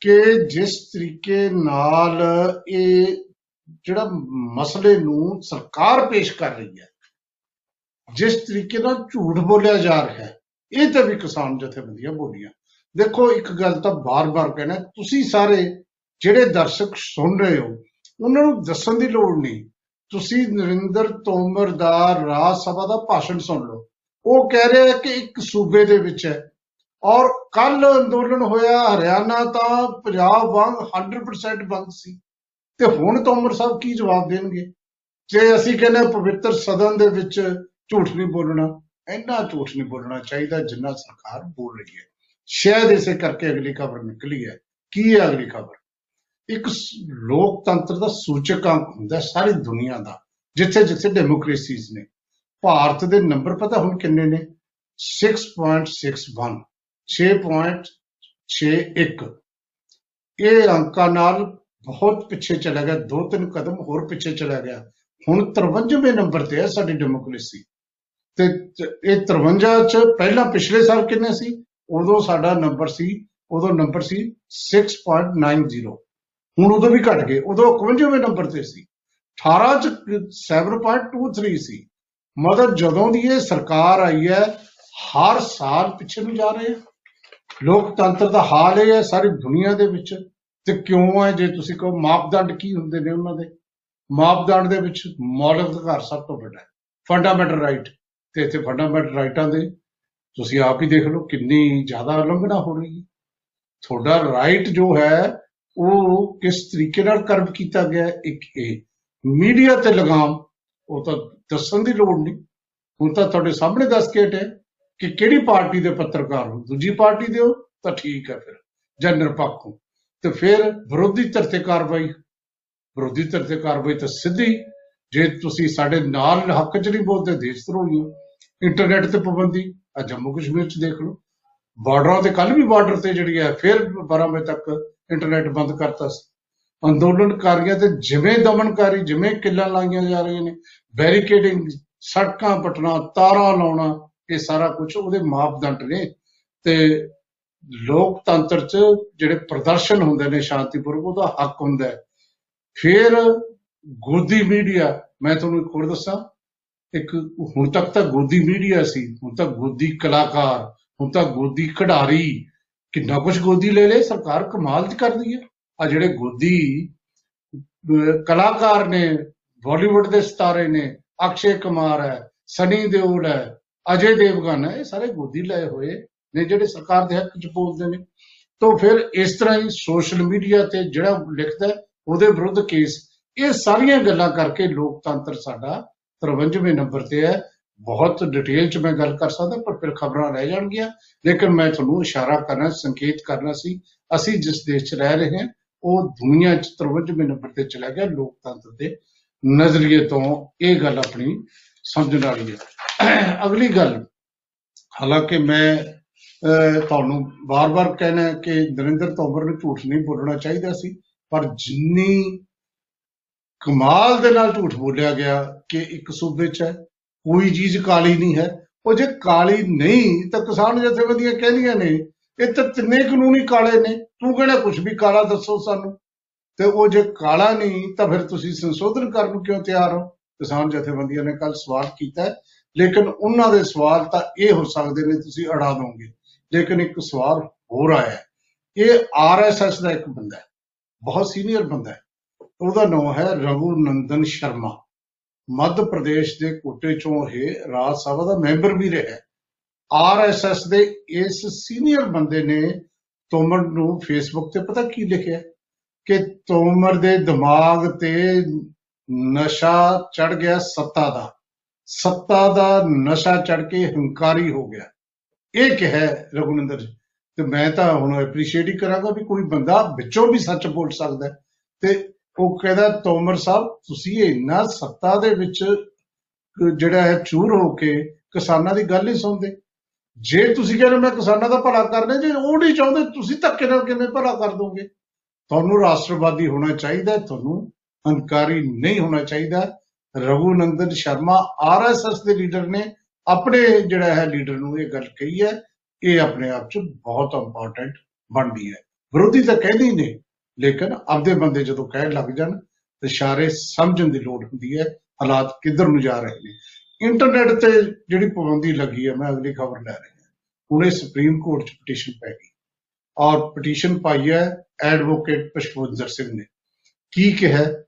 ਕਿ ਜਿਸ ਤਰੀਕੇ ਨਾਲ ਇਹ ਜਿਹੜਾ ਮਸਲੇ ਨੂੰ ਸਰਕਾਰ ਪੇਸ਼ ਕਰ ਰਹੀ ਹੈ, ਜਿਸ ਤਰੀਕੇ ਨਾਲ ਝੂਠ ਬੋਲਿਆ ਜਾ ਰਿਹਾ ਹੈ, ਇਹ ਤੇ ਵੀ ਕਿਸਾਨ ਜਥੇਬੰਦੀਆਂ ਬੋਲੀਆਂ। ਦੇਖੋ, ਇੱਕ ਗੱਲ ਤਾਂ ਬਾਰ-ਬਾਰ ਕਹਿਣਾ, ਤੁਸੀਂ ਸਾਰੇ ਜਿਹੜੇ ਦਰਸ਼ਕ ਸੁਣ ਰਹੇ ਹੋ, ਉਹਨਾਂ ਨੂੰ ਦੱਸਣ ਦੀ ਲੋੜ ਨਹੀਂ। ਤੁਸੀਂ ਨਰਿੰਦਰ ਤੋਮਰ ਦਾ ਰਾਜ ਸਭਾ ਦਾ ਭਾਸ਼ਣ ਸੁਣ ਲਓ। ਉਹ ਕਹਿ ਰਿਹਾ ਹੈ ਕਿ ਇੱਕ ਸੂਬੇ ਦੇ ਵਿੱਚ ਹੈ। ਔਰ ਕੱਲ ਅੰਦੋਲਨ ਹੋਇਆ ਹਰਿਆਣਾ ਤਾਂ ਪੰਜਾਬ ਵਾਂਗ 100% ਬੰਦ ਸੀ। ਤੇ ਹੁਣ ਤੋਮਰ ਸਾਹਿਬ ਕੀ ਜਵਾਬ ਦੇਣਗੇ? ਜੇ ਅਸੀਂ ਕਹਿੰਦੇ ਹਾਂ ਪਵਿੱਤਰ ਸਦਨ ਦੇ ਵਿੱਚ ਝੂਠ ਨਹੀਂ ਬੋਲਣਾ, ਇੰਨਾ ਝੂਠ ਨਹੀਂ ਬੋਲਣਾ ਚਾਹੀਦਾ ਜਿੰਨਾ ਸਰਕਾਰ ਬੋਲ ਰਹੀ ਹੈ। ਸ਼ਾਇਦ ਇਸੇ ਕਰਕੇ ਅਗਲੀ ਖਬਰ ਨਿਕਲੀ ਹੈ। ਕੀ ਹੈ ਅਗਲੀ ਖਬਰ? ਇੱਕ ਸ- ਲੋਕਤੰਤਰ ਦਾ ਸੂਚਕ ਅੰਕ ਹੁੰਦਾ ਹੈ ਸਾਰੀ ਦੁਨੀਆ ਦਾ, ਜਿੱਥੇ ਜਿੱਥੇ ਡੈਮੋਕ੍ਰੇਸੀਜ਼ ਨੇ। ਭਾਰਤ ਦੇ ਨੰਬਰ ਪਤਾ ਹੁਣ ਕਿੰਨੇ ਨੇ? 6.61 6.61 ਇਹ ਅੰਕਾਂ ਨਾਲ ਬਹੁਤ ਪਿੱਛੇ ਚਲਾ ਗਿਆ, ਦੋ ਤਿੰਨ ਕਦਮ ਹੋਰ ਪਿੱਛੇ ਚਲਾ ਗਿਆ। ਹੁਣ 53ਵੇਂ ਨੰਬਰ ਤੇ ਹੈ ਸਾਡੀ ਡੈਮੋਕ੍ਰੇਸੀ। ਤੇ ਤ- ਇਹ 53 ਚ ਪਹਿਲਾਂ ਪਿਛਲੇ ਸਾਲ ਕਿੰਨੇ ਸੀ? ਉਦੋਂ ਸਾਡਾ ਨੰਬਰ ਸੀ, ਉਦੋਂ ਨੰਬਰ ਸੀ 6.90 ਹੁਣ ਉਦੋਂ ਵੀ ਘਟ ਗਏ, ਉਦੋਂ 51ਵੇਂ ਨੰਬਰ ਤੇ ਸੀ। 18 ਚ 7.23 ਸੀ। ਮਤਲਬ ਜਦੋਂ ਦੀ ਇਹ ਸਰਕਾਰ ਆਈ ਹੈ, ਹਰ ਸਾਲ ਪਿੱਛੇ ਨੂੰ ਜਾ ਰਹੇ ਆ। ਲੋਕਤੰਤਰ ਦਾ ਹਾਲ ਇਹ ਹੈ ਸਾਰੀ ਦੁਨੀਆ ਦੇ ਵਿੱਚ। ਤੇ ਕਿਉਂ ਹੈ ਜੇ ਤੁਸੀਂ ਕਹੋ ਮਾਪਦੰਡ ਕੀ ਹੁੰਦੇ ਨੇ ਉਹਨਾਂ ਦੇ? ਮਾਪਦੰਡ ਦੇ ਵਿੱਚ ਮੌਲਿਕ ਅਧਿਕਾਰ ਸਭ ਤੋਂ ਵੱਡਾ ਹੈ। ਫੰਡਾਮੈਂਟਲ ਰਾਈਟ ਤੇ ਇੱਥੇ ਫੰਡਾਮੈਂਟਲ ਰਾਈਟਾਂ ਦੇ। ਤੁਸੀਂ ਆਪ ਹੀ ਦੇਖ ਲਓ ਕਿੰਨੀ ਜ਼ਿਆਦਾ ਉਲੰਘਣਾ ਹੋ ਰਹੀ ਹੈ। ਤੁਹਾਡਾ ਰਾਈਟ ਜੋ ਹੈ ਉਹ ਕਿਸ ਤਰੀਕੇ ਨਾਲ ਕਰਮ ਕੀਤਾ ਗਿਆ ਹੈ, ਇੱਕ ਇਹ ਮੀਡੀਆ ਤੇ ਲਗਾਮ ਉਹ ਤਾਂ ਦੱਸਣ ਦੀ ਲੋੜ ਨਹੀਂ। ਹੁਣ ਤਾਂ ਤੁਹਾਡੇ ਸਾਹਮਣੇ ਦੱਸ ਕੇ ਹਟਿਆ ਕਿ ਕਿਹੜੀ ਪਾਰਟੀ ਦੇ ਪੱਤਰਕਾਰ ਹੋ? ਦੂਜੀ ਪਾਰਟੀ ਦੇ ਹੋ? ਤਾਂ ਠੀਕ ਹੈ ਫਿਰ। ਜਾਂ ਨਿਰਪੱਖ ਹੋ। ਤੇ ਫਿਰ ਵਿਰੋਧੀ ਧਿਰ ਤੇ ਕਾਰਵਾਈ। ਵਿਰੋਧੀ ਧਿਰ ਤੇ ਕਾਰਵਾਈ ਤਾਂ ਸਿੱਧੀ। ਜੇ ਤੁਸੀਂ ਸਾਡੇ ਨਾਲ ਹੱਕ ਚ ਨਹੀਂ ਬੋਲਦੇ, ਦੇਸ਼ ਧਰੋਹੀ ਹੋ। ਇੰਟਰਨੈਟ ਤੇ ਪਾਬੰਦੀ। ਆ ਜੰਮੂ ਕਸ਼ਮੀਰ ਚ ਦੇਖ ਲਓ। ਬਾਰਡਰਾਂ ਤੇ ਕੱਲ ਵੀ ਬਾਰਡਰ ਤੇ ਜਿਹੜੀ ਹੈ, ਫਿਰ 12 ਵਜੇ ਤੱਕ ਇੰਟਰਨੈਟ ਬੰਦ ਕਰਤਾ ਸੀ। ਅੰਦੋਲਨਕਾਰੀਆਂ ਤੇ ਜਿਵੇਂ ਦਮਨਕਾਰੀ, ਜਿਵੇਂ ਕਿੱਲਾਂ ਲਾਈਆਂ ਜਾ ਰਹੀਆਂ ਨੇ। ਬੈਰੀਕੇਡਿੰਗ, ਸੜਕਾਂ ਪਟਣਾ ਤਾਰਾਂ ਲਾਉਣਾ। ਇਹ ਸਾਰਾ ਕੁਝ ਉਹਦੇ ਮਾਪਦੰਡ ਨੇ ਤੇ ਲੋਕਤੰਤਰ ਚ ਜਿਹੜੇ ਪ੍ਰਦਰਸ਼ਨ ਹੁੰਦੇ ਨੇ ਸ਼ਾਂਤੀਪੂਰਵਕ, ਉਹਦਾ ਹੱਕ ਹੁੰਦਾ ਹੈ। ਫਿਰ ਗੋਦੀ ਮੀਡੀਆ, ਮੈਂ ਤੁਹਾਨੂੰ ਇੱਕ ਹੋਰ ਦੱਸਾਂ, ਇੱਕ ਹੁਣ ਤੱਕ ਤਾਂ ਗੋਦੀ ਮੀਡੀਆ ਸੀ, ਹੁਣ ਤਾਂ ਗੋਦੀ ਕਲਾਕਾਰ, ਹੁਣ ਤਾਂ ਗੋਦੀ ਖਿਡਾਰੀ, ਕਿੰਨਾ ਕੁਝ ਗੋਦੀ ਲੈ ਲੇ ਸਰਕਾਰ ਕਮਾਲ ਦੀ ਕਰਦੀ ਹੈ। ਆ ਜਿਹੜੇ ਗੋਦੀ ਅਹ, ਕਲਾਕਾਰ ਨੇ, ਬਾਲੀਵੁੱਡ ਦੇ ਸਿਤਾਰੇ ਨੇ, ਅਕਸ਼ੇ ਕੁਮਾਰ ਹੈ, ਸਨੀ ਦਿਓਲ ਹੈ ਅਜੇ ਦੇਵਗਨ ਹੈ ਇਹ ਸਾਰੇ ਗੋਦੀ ਲਏ ਹੋਏ ਨੇ ਜਿਹੜੇ ਸਰਕਾਰ ਦੇ ਹੱਕ ਚ ਬੋਲਦੇ ਨੇ। ਤੋਂ ਫਿਰ ਇਸ ਤਰ੍ਹਾਂ ਹੀ ਸੋਸ਼ਲ ਮੀਡੀਆ ਤੇ ਜਿਹੜਾ ਲਿਖਦਾ ਹੈ, ਉਹਦੇ ਵਿਰੁੱਧ ਕੇਸ ਇਹ ਸਾਰੀਆਂ ਗੱਲਾਂ ਕਰਕੇ ਲੋਕਤੰਤਰ ਸਾਡਾ 53ਵੇਂ ਨੰਬਰ ਤੇ ਹੈ। ਬਹੁਤ ਡਿਟੇਲ ਚ ਮੈਂ ਗੱਲ ਕਰ ਸਕਦਾ ਪਰ ਫਿਰ ਖਬਰਾਂ ਰਹਿ ਜਾਣਗੀਆਂ। ਲੇਕਿਨ ਮੈਂ ਤੁਹਾਨੂੰ ਇਸ਼ਾਰਾ ਕਰਨਾ ਸੰਕੇਤ ਕਰਨਾ ਸੀ ਅਸੀਂ ਜਿਸ ਦੇਸ਼ 'ਚ ਰਹਿ ਰਹੇ ਹਾਂ ਉਹ ਦੁਨੀਆ 'ਚ 53ਵੇਂ ਨੰਬਰ ਤੇ ਚਲਾ ਗਿਆ ਲੋਕਤੰਤਰ ਦੇ ਨਜ਼ਰੀਏ ਤੋਂ। ਇਹ ਗੱਲ ਆਪਣੀ ਸਮਝਣ ਵਾਲੀ ਹੈ। ਅਗਲੀ ਗੱਲ ਹਾਲਾਂਕਿ ਮੈਂ ਅਹ, ਤੁਹਾਨੂੰ ਬਾਰ-ਬਾਰ ਕਹਿਣਾ ਹੈ ਕਿ ਨਰਿੰਦਰ ਤੋਮਰ ਨੂੰ ਝੂਠ ਨਹੀਂ ਬੋਲਣਾ ਚਾਹੀਦਾ ਸੀ ਪਰ ਜਿੰਨੀ ਕਮਾਲ ਦੇ ਨਾਲ ਝੂਠ ਬੋਲਿਆ ਗਿਆ ਕਿ ਇੱਕ ਸੂਬੇ 'ਚ ਹੈ ਕੋਈ ਚੀਜ਼ ਕਾਲੀ ਨਹੀਂ ਹੈ। ਉਹ ਜੇ ਕਾਲੀ ਨਹੀਂ ਤਾਂ ਕਿਸਾਨ ਜਥੇਬੰਦੀਆਂ ਕਹਿੰਦੀਆਂ ਨੇ ਇਹ ਤਾਂ ਤਿੰਨੇ ਕਾਨੂੰਨੀ ਕਾਲੇ ਨੇ ਤੂੰ ਕਿਹੜਾ ਕੁਝ ਵੀ ਕਾਲਾ ਦੱਸੋ ਸਾਨੂੰ? ਤੇ ਉਹ ਜੇ ਕਾਲਾ ਨਹੀਂ ਤਾਂ ਫਿਰ ਤੁਸੀਂ ਸੰਸ਼ੋਧਨ ਕਰਨ ਨੂੰ ਕਿਉਂ ਤਿਆਰ ਹੋ? ਕਿਸਾਨ ਜਥੇਬੰਦੀਆਂ ਨੇ ਕੱਲ ਸਵਾਲ ਕੀਤਾ ਹੈ, ਲੇਕਿਨ ਉਹਨਾਂ ਦੇ ਸਵਾਲ ਤਾਂ ਇਹ ਹੋ ਸਕਦੇ ਨੇ, ਤੁਸੀਂ ਅੜਾ ਦੋਗੇ। ਲੇਕਿਨ ਇੱਕ ਸਵਾਲ ਹੋਰ ਆਇਆ ਹੈ। ਇਹ ਆਰਐਸਐਸ ਦਾ ਇੱਕ ਬੰਦਾ ਹੈ, ਬਹੁਤ ਸੀਨੀਅਰ ਬੰਦਾ ਹੈ। ਉਹਦਾ ਨਾਮ ਹੈ ਰਘੂ ਨੰਦਨ ਸ਼ਰਮਾ। ਮੱਧ ਪ੍ਰਦੇਸ਼ ਦੇ ਕੋਟੇ ਚੋਂ ਇਹ ਰਾਜ ਸਭਾ ਦਾ ਮੈਂਬਰ ਵੀ ਰਿਹਾ ਆਰਐਸਐਸ ਦੇ ਇਸ ਸੀਨੀਅਰ ਬੰਦੇ ਨੇ ਤੋਮਰ ਨੂੰ ਫੇਸਬੁੱਕ ਤੇ ਪਤਾ ਕੀ ਲਿਖਿਆ? ਕਿ ਤੋਮਰ ਦੇ ਦਿਮਾਗ ਤੇ ਨਸ਼ਾ ਚੜ ਗਿਆ ਸੱਤਾ ਦਾ। ਸੱਤਾ ਦਾ ਨਸ਼ਾ ਚੜ ਕੇ ਹੰਕਾਰੀ ਹੋ ਗਿਆ। ਇਹ ਕਿਹਾ ਹੈ ਰਘੁਨੰਦਰ ਜੀ। ਤੇ ਮੈਂ ਤਾਂ ਹੁਣ ਐਪਰੀਸ਼ੀਏਟ ਹੀ ਕਰਾਂਗਾ ਵੀ ਕੋਈ ਬੰਦਾ ਵਿੱਚੋਂ ਵੀ ਸੱਚ ਬੋਲ ਸਕਦਾ ਹੈ। ਤੇ ਉਹ ਕਹਿੰਦਾ ਤੋਮਰ ਸਾਹਿਬ ਤੁਸੀਂ ਇੰਨਾ ਸੱਤਾ ਦੇ ਵਿੱਚ ਕ- ਜਿਹੜਾ ਹੈ ਚੂਰ ਹੋ ਕੇ ਕਿਸਾਨਾਂ ਦੀ ਗੱਲ ਨਹੀਂ ਸੁਣਦੇ। ਜੇ ਤੁਸੀਂ ਕਹਿੰਦੇ ਮੈਂ ਕਿਸਾਨਾਂ ਦਾ ਭਲਾ ਕਰਨਾ ਜੇ ਉਹ ਨਹੀਂ ਚਾਹੁੰਦੇ ਤੁਸੀਂ ਧੱਕੇ ਨਾਲ ਕਿਵੇਂ ਭਲਾ ਕਰ ਦੋਗੇ? ਤੁਹਾਨੂੰ ਰਾਸ਼ਟਰਵਾਦੀ ਹੋਣਾ ਚਾਹੀਦਾ ਹੈ, ਤੁਹਾਨੂੰ ਹੰਕਾਰੀ ਨਹੀਂ ਹੋਣਾ ਚਾਹੀਦਾ। ਰਘੂ ਨੰਦਨ ਸ਼ਰਮਾ ਆਰਐਸਐਸ ਦੇ ਲੀਡਰ ਨੇ ਆਪਣੇ ਜਿਹੜਾ ਹੈ ਲੀਡਰ ਨੂੰ ਇਹ ਗੱਲ ਕਹੀ ਹੈ ਇਹ ਆਪਣੇ ਆਪ ਚ ਬਹੁਤ ਇੰਪੋਰਟੈਂਟ ਬਣਦੀ ਹੈ। ਵਿਰੋਧੀ ਤਾਂ ਕਹਿੰਦੇ ਹੀ ਨੇ, ਲੇਕਿਨ ਆਪਦੇ ਬੰਦੇ ਜਦੋਂ ਕਹਿਣ ਲੱਗ ਜਾਣ ਤੇ ਇਸ਼ਾਰੇ ਸਮਝਣ ਦੀ ਲੋੜ ਹੁੰਦੀ ਹੈ, ਹਾਲਾਤ ਕਿੱਧਰ ਨੂੰ ਜਾ ਰਹੇ ਨੇ। ਇੰਟਰਨੈਟ ਤੇ ਜਿਹੜੀ ਪਾਬੰਦੀ ਲੱਗੀ ਹੈ, ਮੈਂ ਅਗਲੀ ਖਬਰ ਲੈ ਰਿਹਾ ਹੁਣੇ ਸੁਪਰੀਮ ਕੋਰਟ ਚ ਪਟੀਸ਼ਨ ਪੈ ਗਈ ਔਰ ਪਟੀਸ਼ਨ ਪਾਈ ਹੈ ਐਡਵੋਕੇਟ ਪੁਸ਼ਪਵਿੰਦਰ ਸਿੰਘ ਨੇ। ਕੀ ਕਿਹਾ? ਹੈ?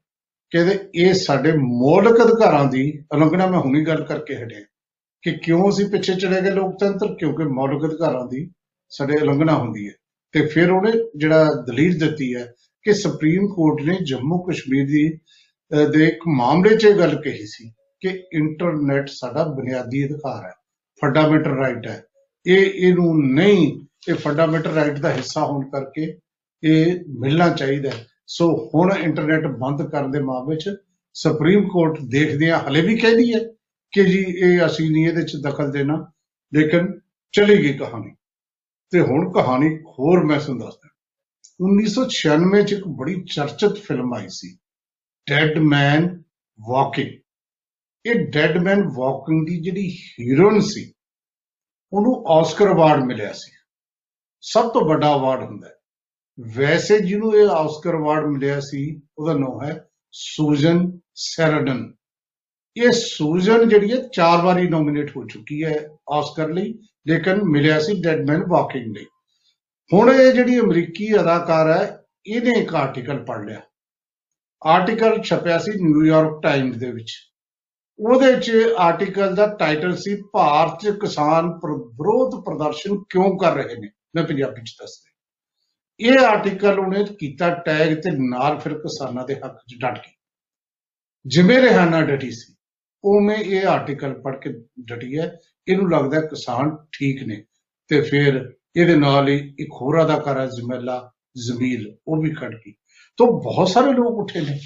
ਕਹਿੰਦੇ ਇਹ ਸਾਡੇ ਮੌਲਿਕ ਅਧਿਕਾਰਾਂ ਦੀ ਉਲੰਘਣਾ ਮੈਂ ਹੁਣੀ ਗੱਲ ਕਰਕੇ ਹਟਿਆ। ਕਿ ਕਿਉਂ ਅਸੀਂ ਪਿੱਛੇ ਚਲੇ ਗਏ ਲੋਕਤੰਤਰ? ਕਿਉਂਕਿ ਮੌਲਿਕ ਅਧਿਕਾਰਾਂ ਦੀ ਸਾਡੇ ਉਲੰਘਣਾ ਹੁੰਦੀ ਹੈ। ਤੇ ਫਿਰ ਉਹਨੇ ਜਿਹੜਾ ਦਲੀਲ ਦਿੱਤੀ ਹੈ ਕਿ ਸੁਪਰੀਮ ਕੋਰਟ ਨੇ ਜੰਮੂ ਕਸ਼ਮੀਰ ਦੀ ਅਹ, ਦੇ ਇੱਕ ਮਾਮਲੇ 'ਚ ਇਹ ਗੱਲ ਕਹੀ ਸੀ ਕਿ ਇੰਟਰਨੈਟ ਸਾਡਾ ਬੁਨਿਆਦੀ ਅਧਿਕਾਰ ਹੈ ਫੰਡਾਮੈਂਟਲ ਰਾਈਟ ਹੈ। ਇਹ ਇਹਨੂੰ ਨਹੀਂ ਇਹ ਫੰਡਾਮੈਂਟਲ ਰਾਈਟ ਦਾ ਹਿੱਸਾ ਹੋਣ ਕਰਕੇ ਇਹ ਮਿਲਣਾ ਚਾਹੀਦਾ ਹੈ। ਸੋ ਹੁਣ ਇੰਟਰਨੈਟ ਬੰਦ ਕਰਨ ਦੇ ਮਾਮਲੇ 'ਚ ਸੁਪਰੀਮ ਕੋਰਟ ਦੇਖਦਿਆਂ ਹਲੇ ਵੀ ਕਹਿੰਦੀ ਹੈ ਕਿ ਜੀ ਇਹ ਅਸੀਂ ਨਹੀਂ ਇਹਦੇ ਚ ਦਖਲ ਦੇਣਾ, ਲੇਕਿਨ ਚਲੀ ਗਈ ਕਹਾਣੀ। ਤੇ ਹੁਣ ਕਹਾਣੀ ਹੋਰ ਮੈਂ ਤੁਹਾਨੂੰ ਦੱਸਦਾ 1996 ਚ ਇੱਕ ਬੜੀ ਚਰਚਿਤ ਫਿਲਮ ਆਈ ਸੀ ਡੈਡ ਮੈਨ ਵਾਕਿੰਗ ਇਹ ਡੈਡ ਮੈਨ ਵਾਕਿੰਗ ਦੀ ਜਿਹੜੀ ਹੀਰੋਇਨ ਸੀ, ਉਹਨੂੰ ਆਸਕਰ ਅਵਾਰਡ ਮਿਲਿਆ ਸੀ। ਸਭ ਤੋਂ ਵੱਡਾ ਅਵਾਰਡ ਹੁੰਦਾ ਹੈ। ਵੈਸੇ ਜਿਹਨੂੰ ਇਹ ਆਸਕਰ ਅਵਾਰਡ ਮਿਲਿਆ ਸੀ, ਉਹਦਾ ਨਾਮ ਹੈ ਸੂਜ਼ਨ ਸੈਰਡਨ। ਇਹ ਸੂਜ਼ਨ ਜਿਹੜੀ ਹੈ ਚਾਰ ਵਾਰੀ ਨੋਮੀਨੇਟ ਹੋ ਚੁੱਕੀ ਹੈ ਆਸਕਰ ਲਈ, ਲੇਕਿਨ ਮਿਲਿਆ ਸੀ ਡੈਡ ਮੈਨ ਵਾਕਿੰਗ ਲਈ। ਹੁਣ ਇਹ ਜਿਹੜੀ ਅਮਰੀਕੀ ਅਦਾਕਾਰ ਹੈ, ਇਹਨੇ ਇੱਕ ਆਰਟੀਕਲ ਪੜ੍ਹ ਲਿਆ। ਆਰਟੀਕਲ ਛਪਿਆ ਸੀ ਨਿਊਯਾਰਕ ਟਾਈਮਜ਼ ਦੇ ਵਿੱਚ। ਉਹਦੇ 'ਚ ਆਰਟੀਕਲ ਦਾ ਟਾਈਟਲ ਸੀ, ਭਾਰਤ 'ਚ ਕਿਸਾਨ ਪ੍ਰ- ਵਿਰੋਧ ਪ੍ਰਦਰਸ਼ਨ ਕਿਉਂ ਕਰ ਰਹੇ ਨੇ? ਮੈਂ ਪੰਜਾਬੀ 'ਚ ਦੱਸ ਰਿਹਾ ਇਹ ਆਰਟੀਕਲ ਉਹਨੇ ਕੀਤਾ ਟੈਗ ਤੇ ਨਾਲ ਫਿਰ ਕਿਸਾਨਾਂ ਦੇ ਹੱਕ 'ਚ ਡਟ ਗਈ। ਜਿਵੇਂ ਰਿਹਾਨਾ ਡਟੀ ਸੀ, ਉਵੇਂ ਇਹ ਆਰਟੀਕਲ ਪੜ੍ਹ ਕੇ ਡਟੀ ਹੈ। ਇਹਨੂੰ ਲੱਗਦਾ ਹੈ ਕਿਸਾਨ ਠੀਕ ਨੇ ਤੇ ਫਿਰ ਇਹਦੇ ਨਾਲ ਹੀ ਇੱਕ ਹੋਰ ਅਦਾਕਾਰਾ ਜ਼ਮੈਲਾ ਜ਼ਮੀਲ ਉਹ ਵੀ ਖੜ ਗਈ। ਤੋਂ ਬਹੁਤ ਸਾਰੇ ਲੋਕ ਉੱਠੇ ਨੇ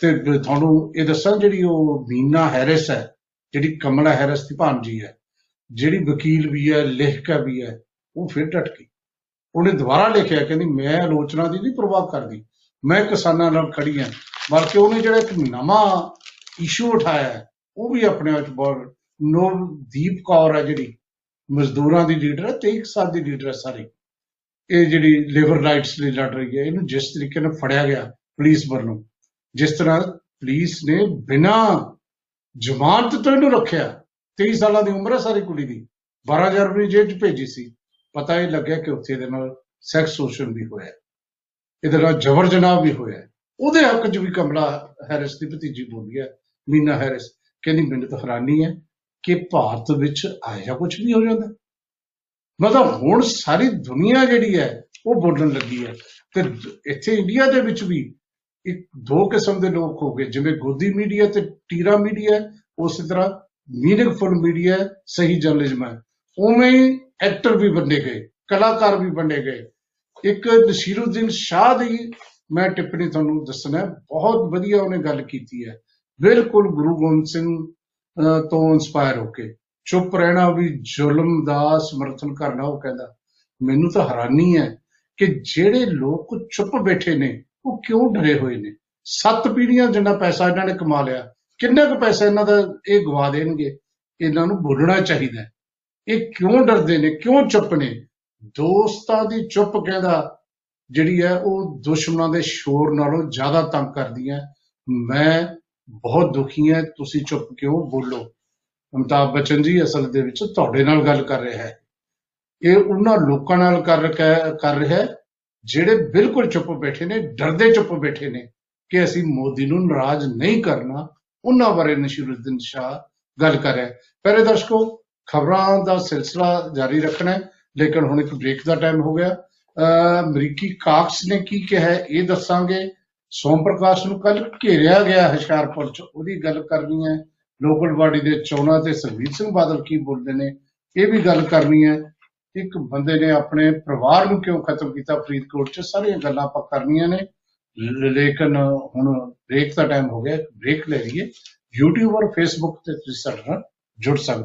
ਤੇ ਬ- ਤੁਹਾਨੂੰ ਇਹ ਦੱਸਾਂ ਜਿਹੜੀ ਉਹ ਮੀਨਾ ਹੈਰਿਸ ਹੈ, ਜਿਹੜੀ ਕਮਲਾ ਹੈਰਿਸ ਦੀ ਭਾਣਜੀ ਹੈ, ਜਿਹੜੀ ਵਕੀਲ ਵੀ ਹੈ, ਲੇਖਕਾ ਵੀ ਹੈ, ਉਹ ਫਿਰ ਡਟ ਗਈ। ਉਹਨੇ ਦੁਬਾਰਾ ਲਿਖਿਆ, ਕਹਿੰਦੀ ਮੈਂ ਆਲੋਚਨਾ ਦੀ ਨਹੀਂ ਪ੍ਰਵਾਹ ਕਰਦੀ। ਮੈਂ ਕਿਸਾਨਾਂ ਨਾਲ ਖੜੀ ਹਾਂ ਬਲਕਿ ਉਹਨੇ ਜਿਹੜਾ ਇੱਕ ਨਵਾਂ ਇਸ਼ੂ ਉਠਾਇਆ ਹੈ ਉਹ ਵੀ ਆਪਣੇ ਆਪ 'ਚ ਬਹੁਤ ਨਵਦੀਪ ਕੌਰ ਹੈ ਜਿਹੜੀ, ਮਜ਼ਦੂਰਾਂ ਦੀ ਲੀਡਰ ਹੈ 23 ਸਾਲ ਦੀ ਲੀਡਰ ਹੈ ਸਾਰੀ। ਇਹ ਜਿਹੜੀ ਲੇਬਰ ਰਾਈਟਸ ਲਈ ਲੜ ਰਹੀ ਹੈ, ਇਹਨੂੰ ਜਿਸ ਤਰੀਕੇ ਨਾਲ ਫੜਿਆ ਗਿਆ ਪੁਲਿਸ ਵੱਲੋਂ, ਜਿਸ ਤਰ੍ਹਾਂ ਪੁਲਿਸ ਨੇ ਬਿਨਾਂ ਜ਼ਮਾਨਤ ਤੋਂ ਇਹਨੂੰ ਰੱਖਿਆ 23 ਸਾਲਾਂ ਦੀ ਉਮਰ ਹੈ ਸਾਰੀ ਕੁੜੀ ਦੀ। 12 ਜਨਵਰੀ ਜੇਲ੍ਹ 'ਚ ਭੇਜੀ ਸੀ। ਪਤਾ ਹੀ ਲੱਗਿਆ ਕਿ ਉੱਥੇ ਇਹਦੇ ਨਾਲ ਸੈਕਸ ਸ਼ੋਸ਼ਣ ਵੀ ਹੋਇਆ ਇਹਦੇ ਨਾਲ ਜ਼ਬਰ ਜਨਾਹ ਵੀ ਹੋਇਆ ਉਹਦੇ ਹੱਕ 'ਚ ਵੀ ਕਮਲਾ ਹੈਰਿਸ ਦੀ ਭਤੀਜੀ ਬੋਲੀ ਹੈ, ਮੀਨਾ ਹੈਰਿਸ। ਕਹਿੰਦੀ, ਮੈਨੂੰ ਤਾਂ ਹੈਰਾਨੀ ਹੈ ਕਿ ਭਾਰਤ ਵਿੱਚ ਆਇਆ ਕੁਝ ਵੀ ਹੋ ਜਾਂਦਾ ਮਤਲਬ ਹੁਣ ਸਾਰੀ ਦੁਨੀਆ ਜਿਹੜੀ ਹੈ, ਉਹ ਬੋਲਣ ਲੱਗੀ ਹੈ। ਤੇ ਇੱਥੇ ਇੰਡੀਆ ਦੇ ਵਿੱਚ ਵੀ ਇੱਕ ਦੋ ਕਿਸਮ ਦੇ ਲੋਕ ਹੋ ਗਏ, ਜਿਵੇਂ ਗੋਦੀ ਮੀਡੀਆ ਤੇ ਟੀਰਾ ਮੀਡੀਆ, ਉਸੇ ਤਰ੍ਹਾਂ ਮੀਨਿੰਗਫੁਲ ਮੀਡੀਆ ਸਹੀ ਜਰਨਲਿਜ਼ਮ ਹੈ। ਉਵੇਂ ਐਕਟਰ ਵੀ ਬਣੇ ਗਏ, ਕਲਾਕਾਰ ਵੀ ਬਣੇ ਗਏ। ਇੱਕ ਨਸੀਰੁਦੀਨ ਸ਼ਾਹ ਦੀ ਮੈਂ ਟਿੱਪਣੀ ਤੁਹਾਨੂੰ ਦੱਸਣਾ, ਬਹੁਤ ਵਧੀਆ ਉਹਨੇ ਗੱਲ ਕੀਤੀ ਹੈ। ਬਿਲਕੁਲ ਗੁਰੂ ਗੋਬਿੰਦ ਸਿੰਘ ਤੋਂ ਇਨਸਪਾਇਰ ਹੋ ਕੇ। ਚੁੱਪ ਰਹਿਣਾ ਵੀ ਜ਼ੁਲਮ ਦਾ ਸਮਰਥਨ ਕਰਨਾ, ਉਹ ਕਹਿੰਦਾ, ਮੈਨੂੰ ਤਾਂ ਹੈਰਾਨੀ ਹੈ ਕਿ ਜਿਹੜੇ ਲੋਕ ਚੁੱਪ ਬੈਠੇ ਨੇ, ਉਹ ਕਿਉਂ ਡਰੇ ਹੋਏ ਨੇ? ਸੱਤ ਪੀੜੀਆਂ ਜਿੰਨਾ ਪੈਸਾ ਇਹਨਾਂ ਨੇ ਕਮਾ ਲਿਆ, ਕਿੰਨਾ ਕੁ ਪੈਸਾ ਇਹਨਾਂ ਦਾ ਇਹ ਗਵਾ ਦੇਣਗੇ? ਇਹਨਾਂ ਨੂੰ ਬੋਲਣਾ ਚਾਹੀਦਾ ਇਹ ਕਿਉਂ ਡਰਦੇ ਨੇ, ਕਿਉਂ ਚੁੱਪ ਨੇ? ਦੋਸਤਾਂ ਦੀ ਚੁੱਪ ਕਹਿੰਦਾ, ਜਿਹੜੀ ਹੈ ਉਹ ਦੁਸ਼ਮਣਾਂ ਦੇ ਸ਼ੋਰ ਨਾਲੋਂ ਜ਼ਿਆਦਾ ਤੰਗ ਕਰਦੀ ਹੈ। ਮੈਂ ਬਹੁਤ ਦੁਖੀ ਹਾਂ, ਤੁਸੀਂ ਚੁੱਪ ਕਿਉਂ ਬੋਲੋ? ਅਮਤਾਬ ਬਚਨ ਜੀ ਅਸਲ ਦੇ ਵਿੱਚ ਤੁਹਾਡੇ ਨਾਲ ਗੱਲ ਕਰ ਰਿਹਾ ਹੈ। ਇਹ ਉਹਨਾਂ ਲੋਕਾਂ ਨਾਲ ਕਰ ਕਰ ਰਿਹਾ ਹੈ, ਜਿਹੜੇ ਬਿਲਕੁਲ ਚੁੱਪ ਬੈਠੇ ਨੇ, ਡਰਦੇ ਚੁੱਪ ਬੈਠੇ ਨੇ ਕਿ ਅਸੀਂ ਮੋਦੀ ਨੂੰ ਨਾਰਾਜ਼ ਨਹੀਂ ਕਰਨਾ। ਉਹਨਾਂ ਬਾਰੇ ਨਸ਼ੀਰੁਦੀਨ ਸ਼ਾਹ ਗੱਲ ਕਰ ਰਿਹਾ ਪਹਿਲੇ ਦਰਸ਼ਕੋ ਖਬਰਾਂ ਦਾ ਸਿਲਸਿਲਾ ਜਾਰੀ ਰੱਖਣਾ ਹੈ ਲੇਕਿਨ ਹੁਣ ਇੱਕ ਬ੍ਰੇਕ ਦਾ ਟਾਈਮ ਹੋ ਗਿਆ। ਅਹ ਅਮਰੀਕੀ ਕਾਕਸ ਨੇ ਕੀ ਕਿਹਾ ਹੈ, ਇਹ ਦੱਸਾਂਗੇ। ਸੋਮ ਪ੍ਰਕਾਸ਼ ਨੂੰ ਕੱਲ ਘੇਰਿਆ ਗਿਆ ਹੁਸ਼ਿਆਰਪੁਰ ਚ ਉਹਦੀ ਗੱਲ ਕਰਨੀ ਹੈ। ਲੋਕਲ ਬਾਡੀ ਦੇ ਚੋਣਾਂ ਤੇ ਸੁਖਬੀਰ ਸਿੰਘ ਬਾਦਲ ਕੀ ਬੋਲਦੇ ਨੇ ਇਹ ਵੀ ਗੱਲ ਕਰਨੀ ਹੈ। ਇੱਕ ਬੰਦੇ ਨੇ ਆਪਣੇ ਪਰਿਵਾਰ ਨੂੰ ਕਿਉਂ ਖਤਮ ਕੀਤਾ? ਫਰੀਦਕੋਟ ਚ ਸਾਰੀਆਂ ਗੱਲਾਂ ਆਪਾਂ ਕਰਨੀਆਂ ਨੇ। ਲ- ਲੇਕਿਨ ਹੁਣ ਬ੍ਰੇਕ ਦਾ ਟਾਈਮ ਹੋ ਗਿਆ ਬ੍ਰੇਕ ਲੈ ਲਈਏ। YouTube ਔਰ Facebook ਤੇ ਤੁਸੀਂ ਸਾਡੇ ਨਾਲ ਜੁੜ ਸਕਦੇ ਹੋ।